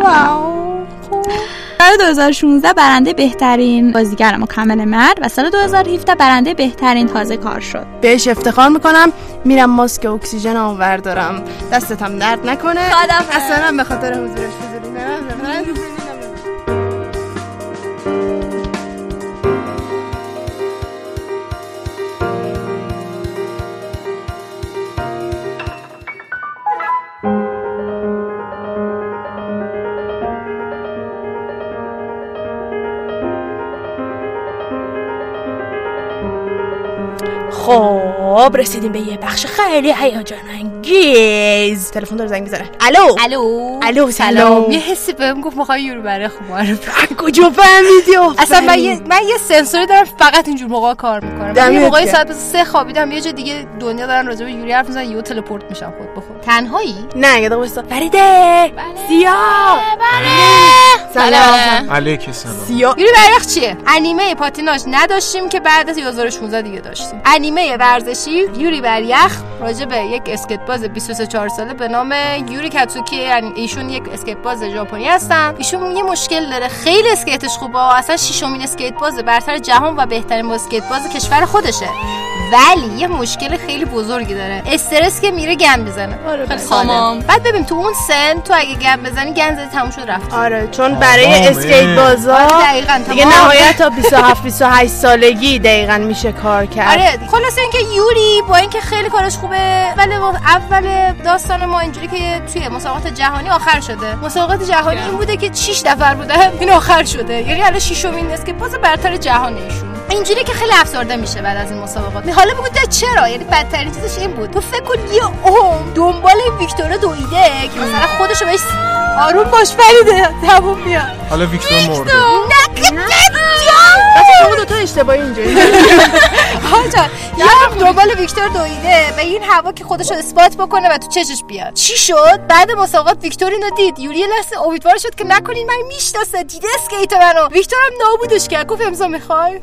سال 2016 برنده بهترین بازیگر مکمل مرد و سال 2017 برنده بهترین تازه کار شد. بهش افتخار می‌کنم. میرم ماسک اکسیژن هم وردارم. دستت هم درد نکنه. اصلا به خاطر حضورش خب رسیدیم به یه بخش خیلی هیجان انگیز تلفن داره زنگ می‌زنه. الو؟ الو. الو سلام. یه حسی بهم گفت می‌خوای یورو برای خمار کجا فهمیدی؟ اصلا من یه من یه سنسوری دارم فقط اینجور موقع کار می‌کنم. من یه موقعی. ساعت سه خوابیدم یه جا دیگه دنیا دارن راجع به یوری حرف می‌زنن یهو تلپورت میشم خود بخود تنهایی؟ نه یه دقیقه وایسا. فریده سیاه سلام. علیک سلام. سیاه یوری برای چیه؟ انیمه پاتیناژ نداشتیم که بعد از 2016 دیگه داشتیم. انیمه ورزشی یوری بر یخ راجع به یک اسکیت باز 23 4 ساله به نام یوری کاتسوکی. یعنی ایشون یک اسکیت باز ژاپنی هستن. ایشون یه مشکل داره. خیلی اسکیتش خوبه اصلا ششمین اسکیت باز برتر جهان و بهترین اسکیت باز کشور خودشه. ولی یه مشکل خیلی بزرگی داره. استرس که میره گند می‌زنه. آره، خیلی تمام. ساده بعد ببین تو اون سن تو اگه گند بزنی گند زدی تموم شد رفت. آره چون برای تمامه. اسکیت بازا آره، دقیقاً، دیگه تمام. نهایت تا 27 28 سالگی دقیقا میشه کار کرد. آره خلاصه اینکه یوری با اینکه خیلی کارش خوبه ولی ما- اول داستان ما اینجوری که توی مسابقات جهانی آخر شده. مسابقات جهانی این بوده که 6 نفر بودن این آخر شده. یعنی الان ششمین اسکیت باز برتر جهان ایشون. اینجوری که خیلی افسرده میشه بعد از این مسابقات. حالا بگو چرا؟ یعنی بدترین چیزش این بود. تو فکر کن یه عمر دنبال ویکتورا دویده که مثلا خودشو بهش آروم باش فریده تموم میاد. حالا ویکتور مرده. بچه شما دوتا اشتباهی اینجوری آجا یه هم دنبال ویکتور دویده و این هوا که خودش رو اثبات بکنه و تو چشش بیاد. چی شد؟ بعد مسابقات ویکتور اینو دید. یوری لحظه امیدوار شد که نکنین من می‌شناسه دیده اسکیت منو. ویکتور هم نابودش کرد. گفت امضا می‌خوای؟ نه!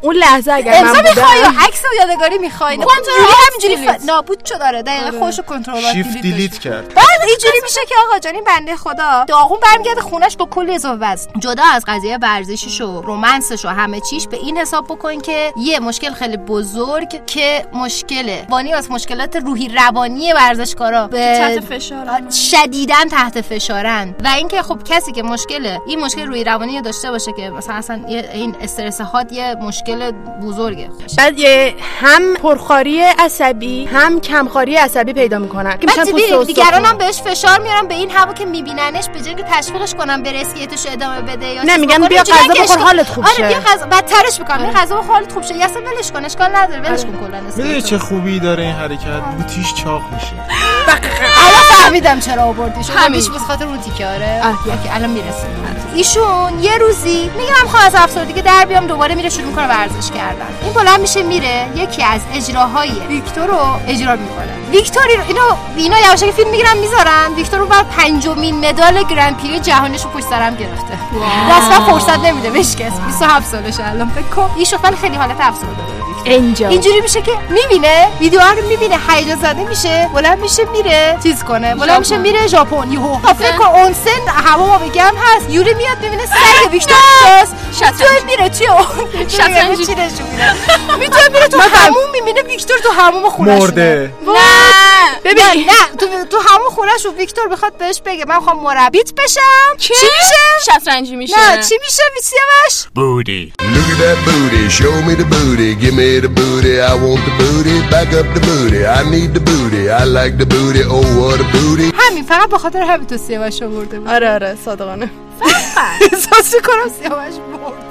اون لحظه اگر من امضا می‌خوای؟ عکس و یادگاری می‌خوای؟ کنترل همینجوری ف- نابود شد داره دقیقا خودش کنترل شیفت دیلیت کرد. بعد اینجوری میشه که آقا جان این بنده خدا. داغون برمیگرده خونش با کلی اضافه وزن. جدا از قضیه ورزشیش و رومنسش و همه چیش به این حساب بکن که یه مشکل خیلی بزرگ که مشکله وانی از مشکلات روحی روانی ورزشکارا به تحت فشارن. شدیداً تحت فشارن و اینکه خب کسی که مشکل این مشکل روحی روانی رو داشته باشه که مثلا اصلا این استرس حاد یه مشکل بزرگه بعد یه هم پرخاری عصبی هم کمخاری عصبی پیدا می‌کنن که میشن دیگران. هم بهش فشار میارن به این هوا که میبیننش به جای که تشویقش کنن بره اسکیتش ادامه بده یا نه، میگن بیا اینجوریه غذا که بخور، حالت خوب آره شه. بیا غذا بدترش می‌کنن بیا غذا بخور حالت خوب شه یا اصلا ولش کن اشکال نداره ولش کن کلا می‌دونی چه خوبی داره این حرکت؟ بوتیش چاق میشه. الان فهمیدم چرا آوردیش. همین. همیشه به خاطر اون تیکاره اوکی الان می‌رسیم ایشون یه روزی میگه من می‌خوام از افسردگی در بیام دوباره میره شروع می‌کنه ورزش کردن. این بلند میشه میره. یکی از اجراهای ویکتور رو اجرا می‌کنه. ویکتور اینو اینا یواشکی فیلم می‌گیرن می‌ذارن. ویکتور رو بر پنجمین مدال گرند پری جهانیش رو پشت سرم گرفته. اصلا فرصت نمیده بهش کس 27 سالشه الان فکر کن. ایشون خیلی حالت افسرده اینجا اینجوری میشه که می‌بینه؟ ویدیو رو می‌بینه. هیجان زده میشه. بلند میشه میره. چیز کنه. بلند میشه میره ژاپن. یهو فکر کن اونسن هوا ما بگم هست. یوری میاد ببینه سگ ویکتور می‌تونه میره توی اون. شطرنج. چی نشون میده می‌تونه میره تو هموم می‌بینه ویکتور تو هموم خونه مرده. نه. ببین. نه تو تو همون خونه شو. ویکتور بخواد بهش بگه. من می‌خوام مربیت بشم. چی؟ میشه؟ شطرنجی میشه. نه چی میشه؟ سیاوش Booty. Look at that booty, show me the booty, give me the booty, I want the booty, back up the booty, I need the booty, I like the booty, oh what a booty. همین فقط به خاطر همین تو سیاوش آورده بود آره آره صادقانه. احساس کنم سیاوش مرد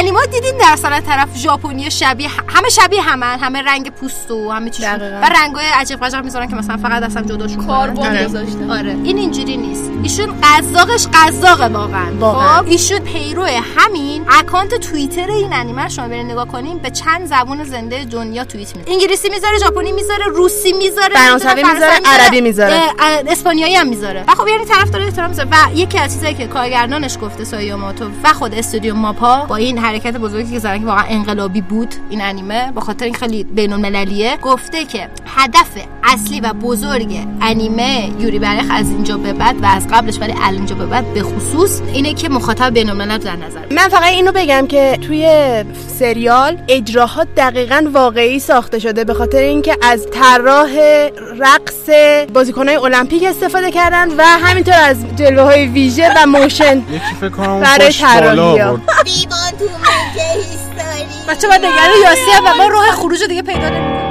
انیما دیدین در اصلا طرف ژاپنی شبیه همه شبیه همن همه رنگ پوست و همه دقیقاً. و رنگای عجیب غریب می‌ذارن که مثلا فقط اصلا جداشون کاربن. گذاشتن. آره. این اینجوری نیست. ایشون قزاقش قزاقه واقعا. واقعاً. خب ایشون پیرو همین اکانت توییتر این انیمه شما برین نگاه کنین به چند زبون زنده دنیا توییت میده. انگلیسی می‌ذاره ژاپنی می‌ذاره روسی می‌ذاره فرانسوی می‌ذاره، عربی می‌ذاره. اسپانیایی هم می‌ذاره. و خب یعنی طرف داره احترام می‌ذاره. و یکی از چیزایی که کارگردانش گفته سایاماتو و خود استودیو ماپا با این حرکت بزرگی که زدن که واقعا انقلابی بود این انیمه به خاطر این خیلی بین المللیه گفته که هدف اصلی و بزرگ انیمه یوری برخ از اینجا به بعد و از قبلش ولی از اینجا به بعد به خصوص اینه که مخاطب بین الملل در نظر. من فقط اینو بگم که توی سریال اجراها دقیقا واقعی ساخته شده به خاطر اینکه از طراح رقص بازیکنهای المپیک استفاده کردن و همینطور از جلوه های ویژه و موشن یکی فکر کنم اون برای پشت بالا طراحی بیبان تو بچه من یاسی هم و ما راه خروج رو دیگه پیدا نمی‌کنم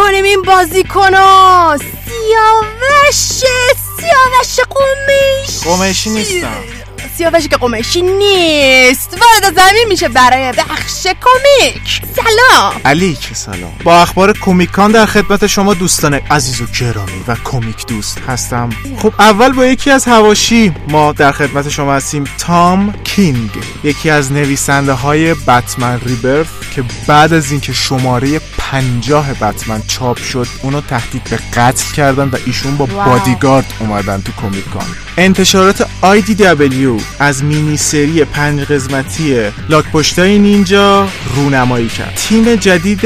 می‌کنیم این بازیکنا سیاوش سیاوش قمیش قمیشی نیستم. سیاوشی که قمیشی نیست. وارد زمین میشه برای بخش کمیک. سلام. علی که سلام. با اخبار کمیکان در خدمت شما دوستان عزیز و گرامی و کمیک دوست هستم. خب اول با یکی از هواشی ما در خدمت شما هستیم تام کینگ. یکی از نویسنده های بتمن ریبرت که بعد از اینکه شماره پنجاه بتمن چاپ شد اونو تهدید به قتل کردن و ایشون با واو. بادیگارد اومدن تو کمیکان انتشارات IDW از مینی سری پنج قسمتی لاک پشتای نینجا رونمایی کرد. تیم جدید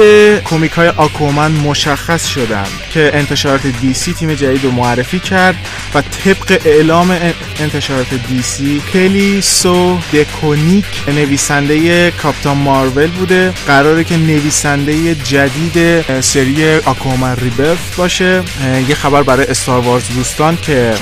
کمیک های آکومن مشخص شدن که انتشارات دیسی تیم جدید رو معرفی کرد و طبق اعلام ان- انتشارات دیسی کلی سو دکونیک نویسنده کاپتان مارول بوده. قراره که نویسنده جدید سری آکومن ریبرت باشه. یه خبر برای استار وارز دوستان که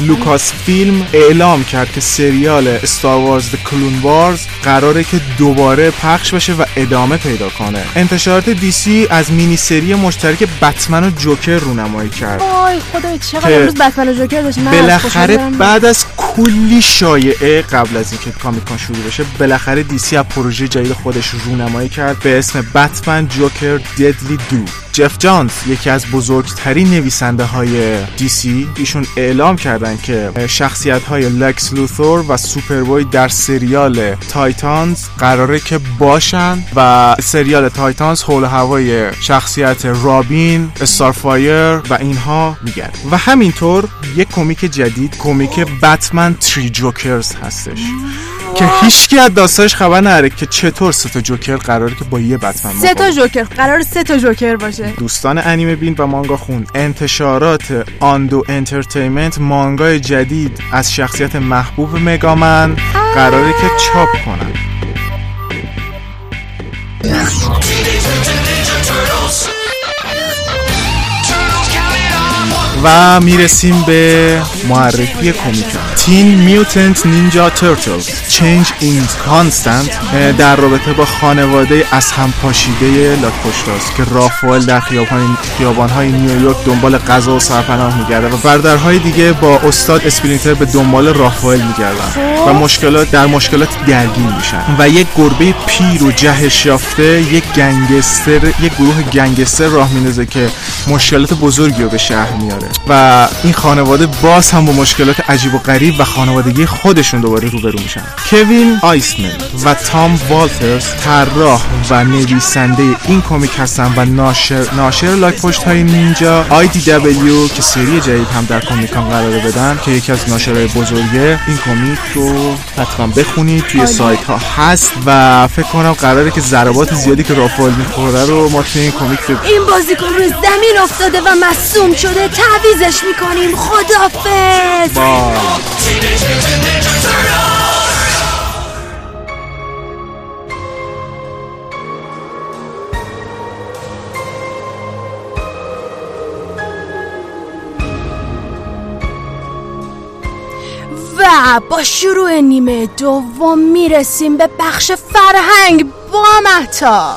لوکاس فیلم اعلام کرد که سریال استار وارز کلون وارز قراره که دوباره پخش بشه و ادامه پیدا کنه. انتشارات دیسی از مینی سری مشترک بتمن و جوکر رونمایی کرد. وای خدای چقدر امروز بتمن و جوکر از بالاخره بعد از کلی شایعه قبل از اینکه کامیکان شروع بشه بالاخره دیسی از پروژه جدید خودش رونمایی کرد به اسم بتمن جوکر ددلی دو جف جانز یکی از بزرگترین نویسنده های دیسی ایشون اعلام کردن که شخصیت های لکس لوثور و سوپربوی در سریال تایتانز قراره که باشن و سریال تایتانز حول هوای شخصیت رابین استارفایر و اینها میگرده. و همینطور یک کمیک جدید کمیک بتمن Three Jokers هستش. که هیچکی از داستانش خبر نداره که چطور سه تا جوکر قراره که با یه بتمن سه تا جوکر. قرار سه تا جوکر باشه. دوستان انیمه بین و مانگا خون. انتشارات Udon Entertainment مانگای جدید از شخصیت محبوب مگامن قراره که چاپ کنن. و می‌رسیم به معرفی کمیک Teenage Mutant Ninja Turtles Change Is Constant در رابطه با خانواده از هم پاشیده لاکپشتاست که رافائل در خیابان خیابان‌های نیویورک دنبال غذا و سرپناه میگرده و برادرهای دیگه با استاد اسپرینتر به دنبال رافائل میگردن و مشکلات در مشکلات درگیر میشن. و یک گربه پیر و جهش یافته یک گنگستر یک گروه گنگستر راه میندازه که مشکلات بزرگی رو به شهر میاره. و این خانواده باز هم با مشکلات عجیب و غریب و خانوادگی خودشون دوباره روبرو میشن. کوین آیسمن و تام والترز طراح و نویسنده این کمیک هستن و ناشر ناشر لاک پشت های نینجا IDW که سری جدید هم در Comic-Con قراره بدن که یکی از ناشرهای بزرگه این کمیک رو حتما بخونید. توی سایت ها هست و فکر کنم قراره که ضربات زیادی که رافائل می‌خوره رو ما توی این کمیک این بازیکن روی زمین افتاده و مصوم شده تعویزش می‌کنیم خدافز و با شروع نیمه دوم می‌رسیم به بخش فرهنگ با مهتاب.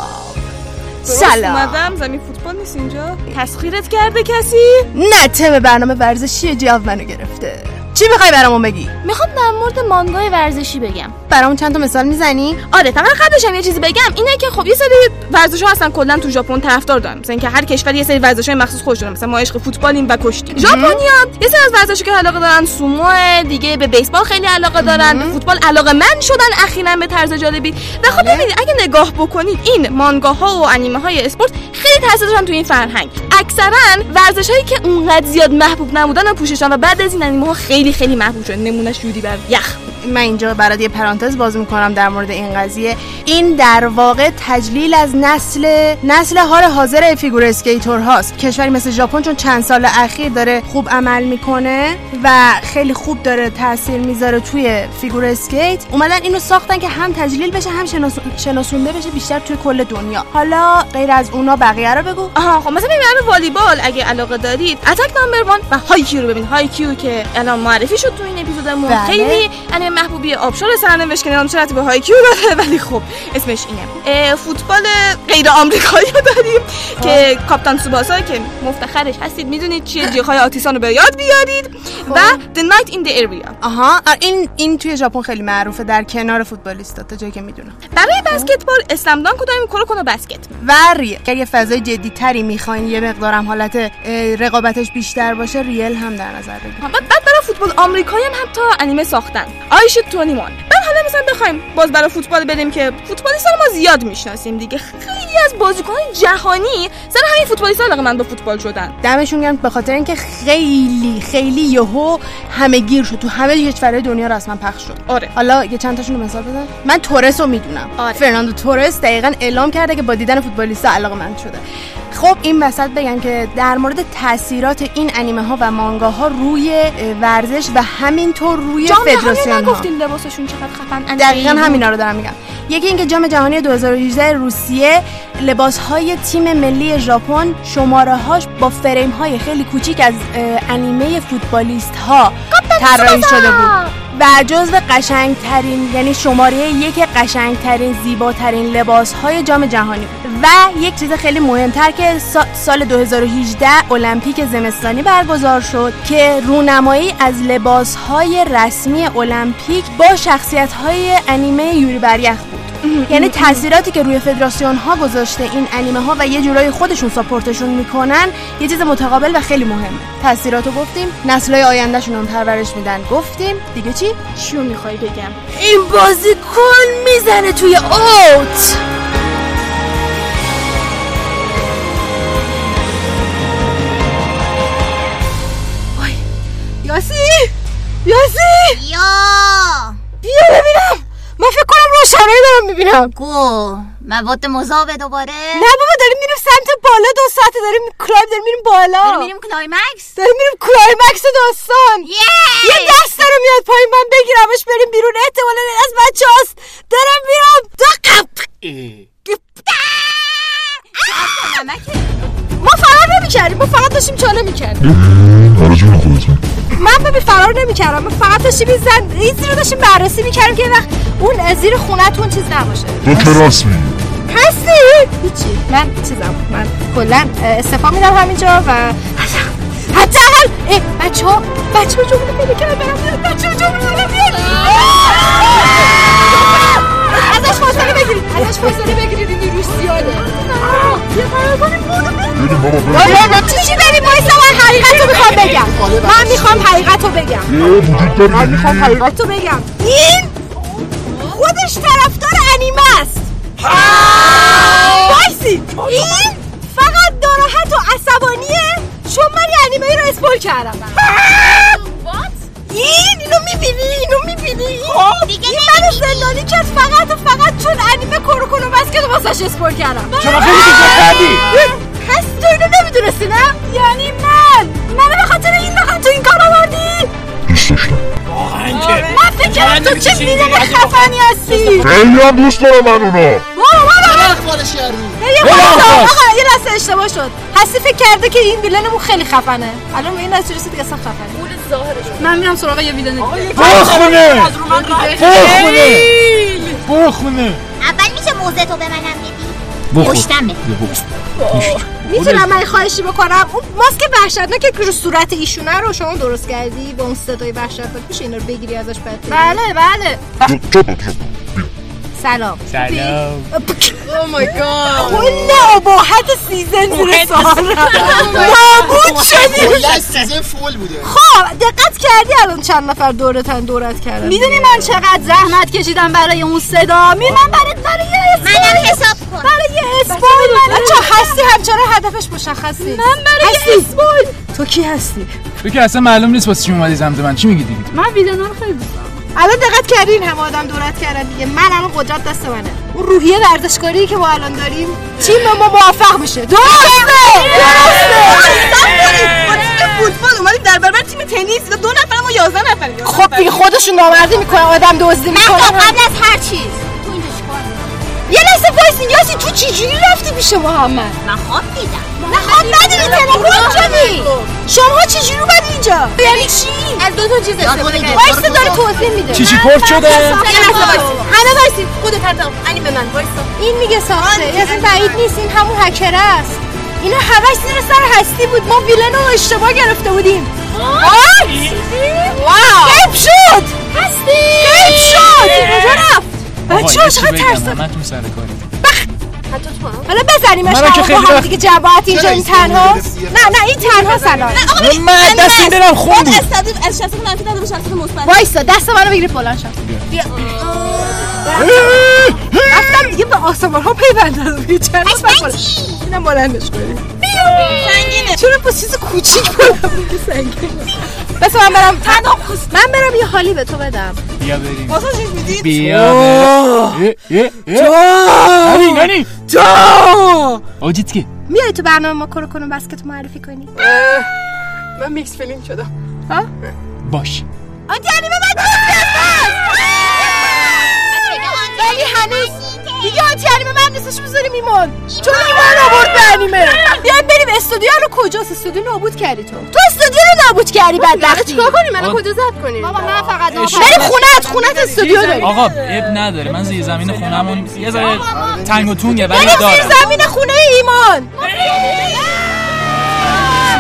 سلام. اومدم؟ زمین فوتبال نیست اینجا؟ تسخیرت کرده کسی؟ نه تم برنامه ورزشی جواب منو گرفته. چی می‌خوای برامون بگی؟ می‌خوام در مورد مانگای ورزشی بگم. برامون چند تا مثال می‌زنی؟ آره فقط قبلش هم یه چیزی بگم. اینه که خب یه سری ورزش‌ها هستن کلا تو ژاپن طرفدار دارن. مثلا اینکه هر کشوری یه سری ورزش‌های مخصوص خودش داره. مثلا ما عشق فوتبالیم و کشتی ژاپنیا یه سری از ورزشی که علاقه دارن سومو دیگه به بیسبال خیلی علاقه دارن. به فوتبال علاقه من شدن اخیرا به طرز جالبی. و خب ببینید اگه نگاه بکنید این مانگاها و انیمه های اسپورت خیلی تاثیر دارن تو این فرهنگ. اکثرا ورزش‌هایی که اونقدر زیاد محبوب نبودن و پوششن و بعد از این انیمه ها خیلی خیلی محبوب شدن نمونهش یوری بر یخ من اینجا برات یه پرانتز باز می‌کنم در مورد این قضیه. این در واقع تجلیل از نسل نسل حال حاضر figure skater هاست. کشوری مثل ژاپن چون چند سال اخیر داره خوب عمل می‌کنه و خیلی خوب داره تاثیر می‌ذاره توی figure skate. اومدن اینو ساختن که هم تجلیل بشه هم شناسون- شناسونده بشه بیشتر توی کل دنیا. حالا غیر از اونا بقیه رو بگو. آها خب مثلا والیبال اگه علاقه دارید Attack Number 1 و هایکیو رو ببین. هایکیو که الان معرفی شد تو این اپیزودمون. بله. خیلی انیمه محبوبی آبشار سرنوشت که نمی‌دونم چه ربطی به هایکیو داره ولی خب اسمش اینه. فوتبال غیر آمریکایی رو داریم که کاپتان سوباسا که مفتخرش هستید. می‌دونید چیه؟ جیغ‌های آتیسان رو به یاد بیارید. و The Knight in the Area. آها. آه، این این توی ژاپن خیلی معروفه. در کنار فوتبالیستا تا جایی که می‌دونم. برای بسکتبال Slam Dunk داریم. Kuroko no Basket. و ریل. اگه یه فضای جدی تری می‌خواین یه مقدارم حالت رقابتش بیشتر باشه ریل هم در نظر بگیرید. بعد بعد برای فوتبال آمریکایی هم حتی انیمه ساختن. آیش 21 بعد حالا مثلا بخوایم باز برای فوتبال بریم که فوتبالیستا رو ما زیاد می‌شناسیم دیگه. خیلی از بازیکنان جهانی سر همین فوتبالیستا علاقه من به فوتبال شدن. دمشون گرم به خاطر اینکه خیلی خیلی یهو همه گیر شد. تو همه کشورهای دنیا رسما پخش شد. آره. حالا یه چند تاشون رو مثال بزن. من تورس رو می‌دونم. آره. فرناندو تورس دقیقا اعلام کرده که با دیدن فوتبالیستا علاقه من شده. خب این وسط بگم که در مورد تاثیرات این انیمه ها و مانگاها روی اه، ورزش و همینطور روی فدراسیون ها نگفتیم لباسشون چقدر خفن دقیقا همینا رو دارم میگم. یکی اینکه جام جهانی 2018 روسیه لباس های تیم ملی ژاپن شماره هاش با فریم های خیلی کوچیک از انیمه فوتبالیست ها طراحی شده بود. و جزو قشنگترین یعنی شماره یک قشنگترین زیباترین لباس های جام جهانی. و یک چیز خیلی مهمتر که سا- سال 2018 المپیک زمستانی برگزار شد که رونمایی از لباس های رسمی المپیک با شخصیت های انیمه یوری بریخ بود. یعنی تاثیراتی که روی فدراسیون ها گذاشته این انیمه ها و یه جورایی خودشون ساپورتشون می‌کنن یه چیز متقابل و خیلی مهمه. تاثیراتو گفتیم نسلهای آیندهشون هم پرورش میدن. گفتیم دیگه چی؟ چیو می‌خوای بگم؟ این بازیکن می‌زنه توی اوت. یاسی! یاسی! بیا بیا ببینم! من فکر روشنایی دارم می‌بینم. گو مواد مذابه دوباره. نه بابا داریم میریم سمت بالا دو ساعته داریم climb داریم میریم بالا. داریم میریم climax؟ داریم میریم climax داستان. یه! دست رو میاد پایین من بگیرمش بریم بیرون. احتمالا از بچه هاست. دارم میرم. دو ما فرار نمی‌کردیم. ما فقط داشتیم چاله می‌کردیم. آره جون خودتون. من ببین فرار نمی‌کردم. من فقط داشتیم این زن این زیر رو داشتیم بررسی می‌کردیم که وقت اون زیر خونتون چیز نباشه. تو که راست میگی. هستی؟ هیچی. من چیزم من کلا استفا میدم همینجا و حداقل اه، بچه ها بچه ها جمله پیدا کردن برم بچه ها بیاد ازش فاصله بگیرید ازش فاصله بگیرید این روسیانه یه فرار کنیم بریم بابا بابا چی بریم وایسا؟ من حقیقت رو می‌خوام بگم. من می‌خوام حقیقت رو بگم من می‌خوام حقیقت رو بگم. این خودش طرفدار انیمه است. وایسی. این فقط ناراحت و عصبانیه. چون من یه انیمه رو اسپول کردم. این اینو می‌بینی؟ اینو می‌بینی؟ دیگه این منو زندانی کرد فقط و فقط چون انیمه کروکونو بسکت رو واسش اسپول کردم. چرا خیلی کردی هست تو اینو نمی‌دونستی نه؟ یعنی من. منو به خاطر این نخواد تو این کار آوردی؟ دوست داشتم. من فکر کردم تو چه ویلن خفنی هستی؟ خیلی هم دوست دارم من اونا بابا بابا یه خورده آقا. یه لحظه اشتباه شد. هستی فکر کرده که این ویلنمون خیلی خفنه. الان به این نتیجه رسید دیگه اصلا خفنه. من میرم سراغ یه ویلن برو خونه. برو خونه. برو خونه. اول میشه موزه تو به منم. پشتمه می‌تونم من خواهشی بکنم. اون ماسک وحشتناک که رو صورت ایشونه رو شما درست کردی با اون صدای وحشتناک میشه اینا رو بگیری ازش بعد بله بله. سلام. سلام. او مای گاد کل اباحت سیزن زیر سوال نابود شدی. سیزن. فول بوده. خب دقت کردی الان چند نفر دورتن دورت کردن؟ می‌دونی من چقدر زحمت کشیدم برای اون صدا؟ می من برای برای یه منم حساب کن. برای یه اسپول بچه هستی همچنان هدفش مشخص نیست من برای. یه اسپول تو کی هستی؟ تو که اصلا معلوم نیست واسه چی اومدی زمت من. چی میگی دیگه؟ من ویلن رو خیلی دوست دارم الان دقت کردین؟ همه آدم دورت کردن دیگه. من الان قدرت دست منه. اون روحیه ورزشکاری که ما الان داریم تیم ما موفق میشه. درسته! درسته! فوتبال اومدیم در برابر تیم تنیس. دو نفر ما 11 نفریم. خب دیگه خودشون نامردی می‌کنن آدم دزدی می‌کنن. قبل از هر چیز. یه لحظه وایسین یاسی تو چجوری رفتی پیش محمد من خواب دیدم. نه خواب ندیدی تلفن شدی شما چجوری اومدی اینجا؟ یعنی چی؟ از دو تا چیز استفاده وایسا داره توضیح میده. چی چی پرت شده؟ یه لحظه وایسین همه وایسین خودت هر انی به من وایسا این میگه ساخته این اصلا بعید نیست این همون هکر است. اینا همش زیر سر هستی بود. ما ویلن رو اشتباه گرفته بودیم. واو! شد. هستی؟ شد! کجا رفت؟ بچه ها چقدر من تو سر کاری حالا بزنیمش منم که همون خیلی با هم وقت- دیگه جماعت اینجا این تنها نه نه این تنها سلام من دست این دلم خون بود. استادیم از شخص منفی نداره به شخص مثبت. وایسا دست منو بگیری فلان شد بیا. رفتم دیگه به آسمان ها پیوند دادم چند اینم بلندش کنیم سنگینه. چرا با چیز کوچیک بلند میگه سنگین بس من برم من برم یه حالی به تو بدم. بیا بریم. واسه چی می‌دید؟ بیا بریم. نانی نانی. تو آجیت که میای تو برنامه ما کرو کنم بسکت معرفی کنی. من میکس فیلینگ شدم. ها؟ باش. آنتی انیمه من ولی هنوز دیگه آنتی انیمه من نیستش بذاریم ایمان چون ایمان آورد به انیمه؟ بیایم بریم استودیو رو کجاست استودیو؟ نابود کردی تو. تو استودیو رو نابود کردی بدبختی. چیکار کنیم؟ منو کجا زد کنیم؟ بابا من فقط بریم خونت خونت استودیو داریم آقا اب نداره. من زیر زمین خونمون یه ذره تنگ و تونگه ولی بریم زیر زمین خونه ایمان.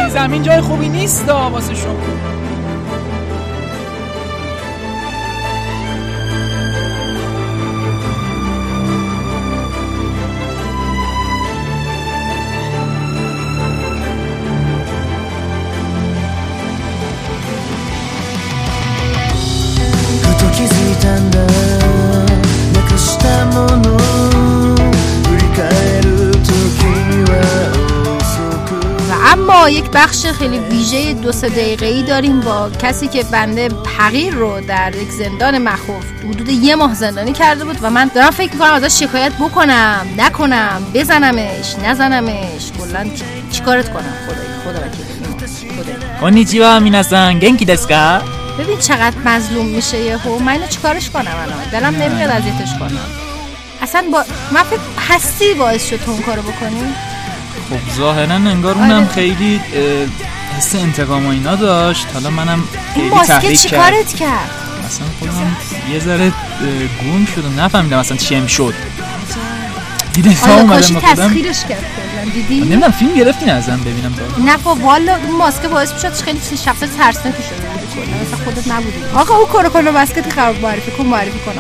زمین جای خوبی نیست دا واسه شما. یک بخش خیلی ویژه دو سه دقیقه ای داریم با کسی که بنده پغیر رو در یک زندان مخوف حدود یه ماه زندانی کرده بود و من دارم فکر می‌کنم ازش شکایت بکنم نکنم بزنمش نزنمش. کلا چیکارت کنم؟ خدای خدا وکیل کنیچیوا میناسان گنکی دسکا ببین چقدر مظلوم میشه یهو من اینو چیکارش کنم الان؟ دلم نمیاد اذیتش کنم. اصلا با من فکر هستی باعث شد تو اون کارو بکنی؟ خب ظاهرا انگار اونم خیلی اه، حس انتقام و اینا داشت. حالا منم این خیلی ماسکه تحریک کرد. چیکارت کرد؟ اصلا خودم یه ذره اه، گم شدم. نفهمیدم اصلا چیم شد. دیدی تا آیا اومدم خودم. تسخیرش کرد دیدی؟ نمی‌دونم فیلم گرفتین ازم ببینم با نه با والا اون ماسکه باعث می‌شد خیلی شخص ترسناکی شده مثلا خودت نبودی. آقا اون کنه ماسکت خراب معرفی کن معرفی کن.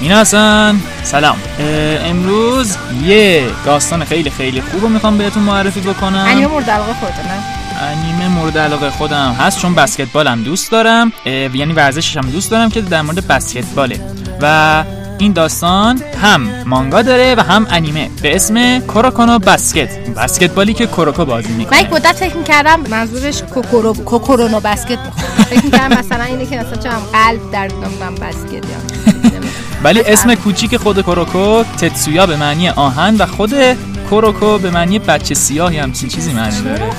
میناسن. سلام. اه، امروز یه داستان خیلی خیلی خوب رو می‌خوام بهتون معرفی بکنم. انیمه مورد علاقه خودت نه؟ انیمه مورد علاقه خودم هست چون بسکتبالم دوست دارم. یعنی ورزشش هم دوست دارم که در مورد بسکتباله. و این داستان هم مانگا داره و هم انیمه. به اسم کوروکونو بسکت. بسکتبالی که کوروکو بازی من می‌کنه یک مدت فکر می‌کردم منظورش کوکورو کوکورونو بسکت فکر می‌کردم مثلا اینه که مثلا چم قلب در من بسکت یا ولی اسم کوچیک خود کوروکو تتسویا به معنی آهن و خود کوروکو به معنی بچه سیاهی همچین چیزی معنی داره.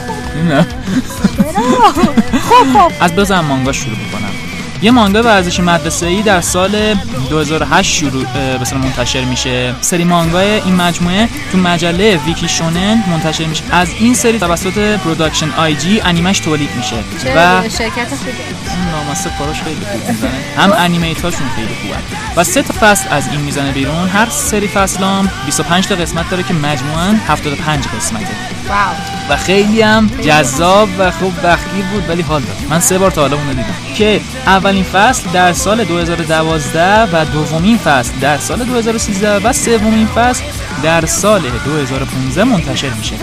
خب خب. از بزن مانگا شروع بکنم یه مانگا ورزشی مدرسه ای در سال 2008 شروع به اصطلاح منتشر میشه. سری مانگای این مجموعه تو مجله ویکی شونن منتشر میشه. از این سری توسط پروداکشن آی جی انیمش تولید میشه. و شرکت خوبه؟ اون نامسته کاراش خیلی خوب می‌زنه. هم انیمیتاشون خیلی خوبه. و سه تا فصل از این می‌زنه بیرون. هر سری فصلام 25 تا قسمت داره که مجموعاً 75 قسمته. واو. و خیلی هم جذاب و خوب بختی بود ولی حال داد. من سه بار تا حالا اونو دیدم. که اولین فصل در سال 2012 و دومین فصل در سال 2013 و سومین فصل در سال 2015 منتشر میشه.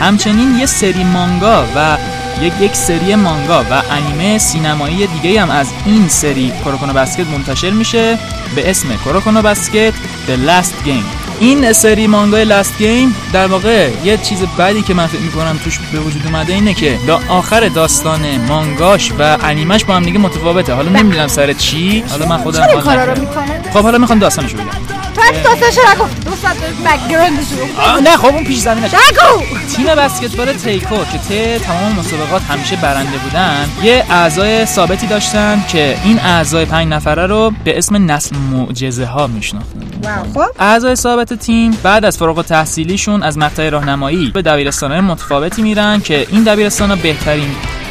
همچنین یه سری مانگا و یک یک سری مانگا و انیمه سینمایی دیگه هم از این سری کوروکونو بسکت منتشر میشه به اسم کوروکونو بسکت The Last Game. این سری مانگای لاست گیم در واقع یه چیز بعدی که من فکر می‌کنم توش به وجود اومده اینه که دا آخر داستان مانگاش و انیمش با هم دیگه متفاوته. حالا نمی‌دونم سر چی. حالا من خودم کارا رو. می‌کنه؟ خب حالا می‌خوام داستانشو بگم. تو از داستانش نگو دوست داری background ش آه، رو نه خب اون پیش زمینش نگو! تیم بسکتبال تیکو که تو تمام مسابقات همیشه برنده بودن یه اعضای ثابتی داشتن که این اعضای پنج نفره رو به اسم نسل معجزه ها میشناختن. خب. اعضای ثابت تیم بعد از فارغ التحصیلیشون از مقطع راهنمایی به دبیرستانهای متفاوتی میرن که این دبیرستان بهترین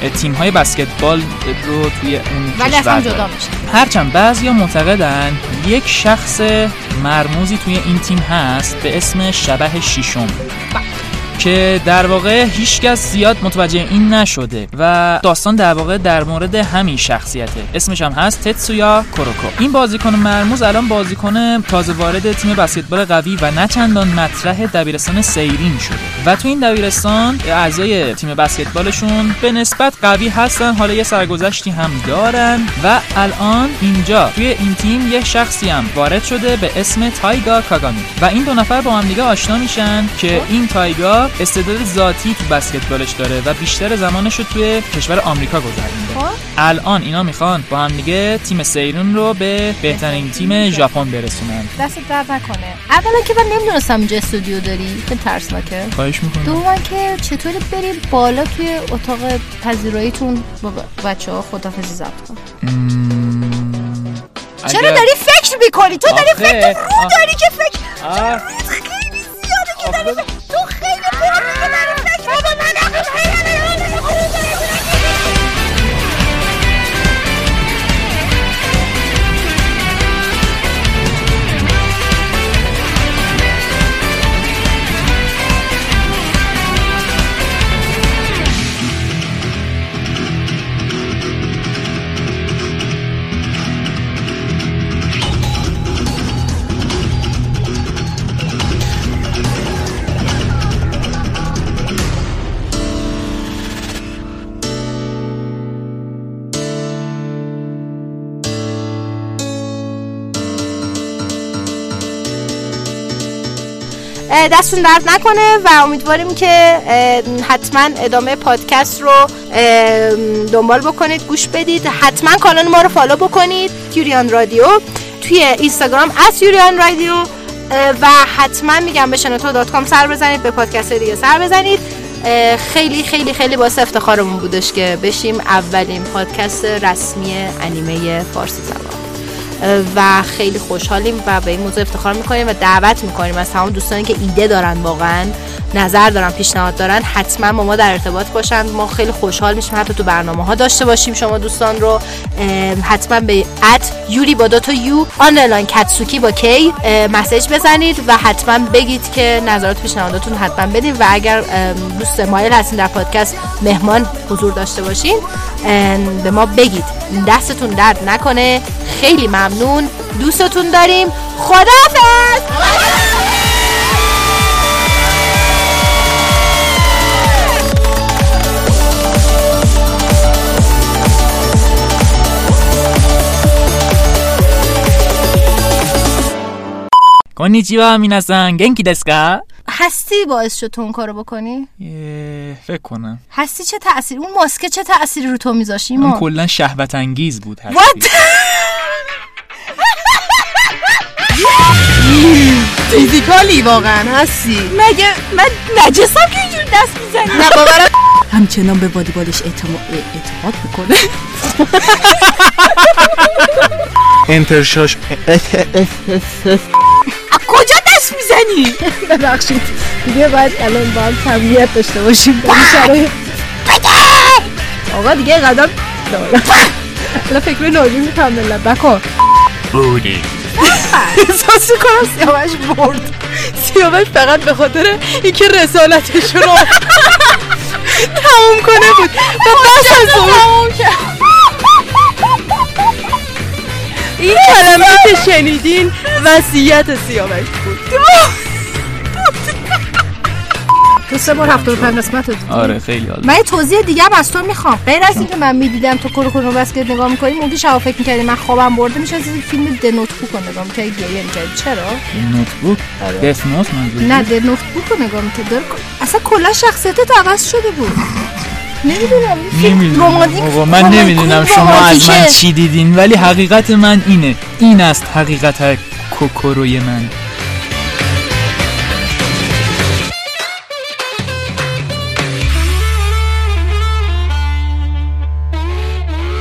تیم های بسکتبال رو توی اون ولی اصلا جدا. میشه هرچند بعضیا معتقدن یک شخص مرموزی توی این تیم هست به اسم شبه شیشم. که در واقع هیچکس زیاد متوجه این نشده و داستان در واقع در مورد همین شخصیته. اسمش هم هست تتسویا کوروکو این بازیکن مرموز الان بازیکن تازه وارد تیم بسکتبال قوی و نه چندان مطرح دبیرستان سیرین شده. و تو این دبیرستان اعضای تیم بسکتبالشون به نسبت قوی هستن حالا یه سرگذشتی هم دارن و الان اینجا توی این تیم یه شخصی هم وارد شده به اسم تایگا کاگامی. و این دو نفر با هم دیگه آشنا میشن که این تایگا استعداد ذاتی تو بسکتبالش داره و بیشتر زمانش رو توی کشور آمریکا گذرونده الان اینا می‌خوان با هم دیگه تیم سیرون رو به بهترین تیم ژاپن برسونن. دست درد نکنه. اولا که من نمی‌دونستم اینجا استودیو داری. خیلی ترسناکه. خواهش می‌کنم. دوما که چطوری بریم بالا توی اتاق پذیراییتون با بچه ها خدافزی ضبط کن. چرا اگر- داری فکر می‌کنی؟ تو داری آخه، فکر رو. داری که فکر آه. خیلی زیاده که داری فکر تو اه، دستتون درد نکنه و امیدواریم که حتما ادامه پادکست رو دنبال بکنید گوش بدید. حتما کانال ما رو follow بکنید یوریان رادیو. توی اینستاگرام از یوریان رادیو و حتما میگم به شنوتو dot com سر بزنید به پادکست دیگه سر بزنید. خیلی خیلی خیلی باعث افتخارمون بودش که بشیم اولین پادکست رسمی انیمه فارسی زبان. و خیلی خوشحالیم و به این موضوع افتخار می‌کنیم و دعوت می‌کنیم. از تمام دوستانی که ایده دارن واقعا نظر دارن پیشنهاد دارن حتما با ما در ارتباط باشن. ما خیلی خوشحال میشیم حتی تو برنامه ها داشته باشیم شما دوستان رو. حتما به ات یوری با دوتا یو آنلاین کتسوکی با کی مسیج بزنید و حتما بگید که نظرات پیشنهاداتون حتما بدین. و اگر دوست مایل هستین در پادکست مهمان حضور داشته باشین به ما بگید. دستتون درد نکنه. خیلی ممنون. دوستتون داریم. خدافز کنیچیوا こんにちは皆さん、元気ですか？هستی باعث شد تو اون کارو بکنی؟ فکر کنم. هستی چه تاثیر اون ماسکه چه تاثیری رو تو میذاشت اون کلا شهوت انگیز بود فیزیکالی واقعا هستی. مگه من نجسم که اینجور دست می‌زنی. نه باورم همچنان به بادیبالش اعتماد می‌کنه. انترشاش کجا دست می‌زنی؟ ببخشید. دیگه باید الان با هم تمریت داشته باشیم. با! این شرایط. آقا دیگه قدم الان فکر ناجی می‌کنم ملت بکن. بودی. احساس کنم سیاوش برد. سیاوش فقط به خاطر اینکه رسالتش رو تموم کنه بود. و بس از اون این کلمه که شنیدین وسیعت سیاوش بود. تو سه بار 75 قسمت بود. آره خیلی حال من یه توضیح دیگه هم از تو می‌خوام. غیر از اینکه من می‌دیدم تو کرو کرو بسکت نگاه می‌کنی ممکن شب فکر می‌کردی من خوابم برده میشه از فیلم د نوتبوک رو نگاه می‌کردی گریه می‌کردی. چرا؟ نوتبوک دث نوت منظور نه د نوتبوک رو نگاه می‌کردی. اصلا کلا شخصیتت عوض شده بود. نمی‌دونم نمی‌دونم. من نمی‌دونم شما از من چی دیدین ولی حقیقت من اینه. این است حقیقت کوکوروی من.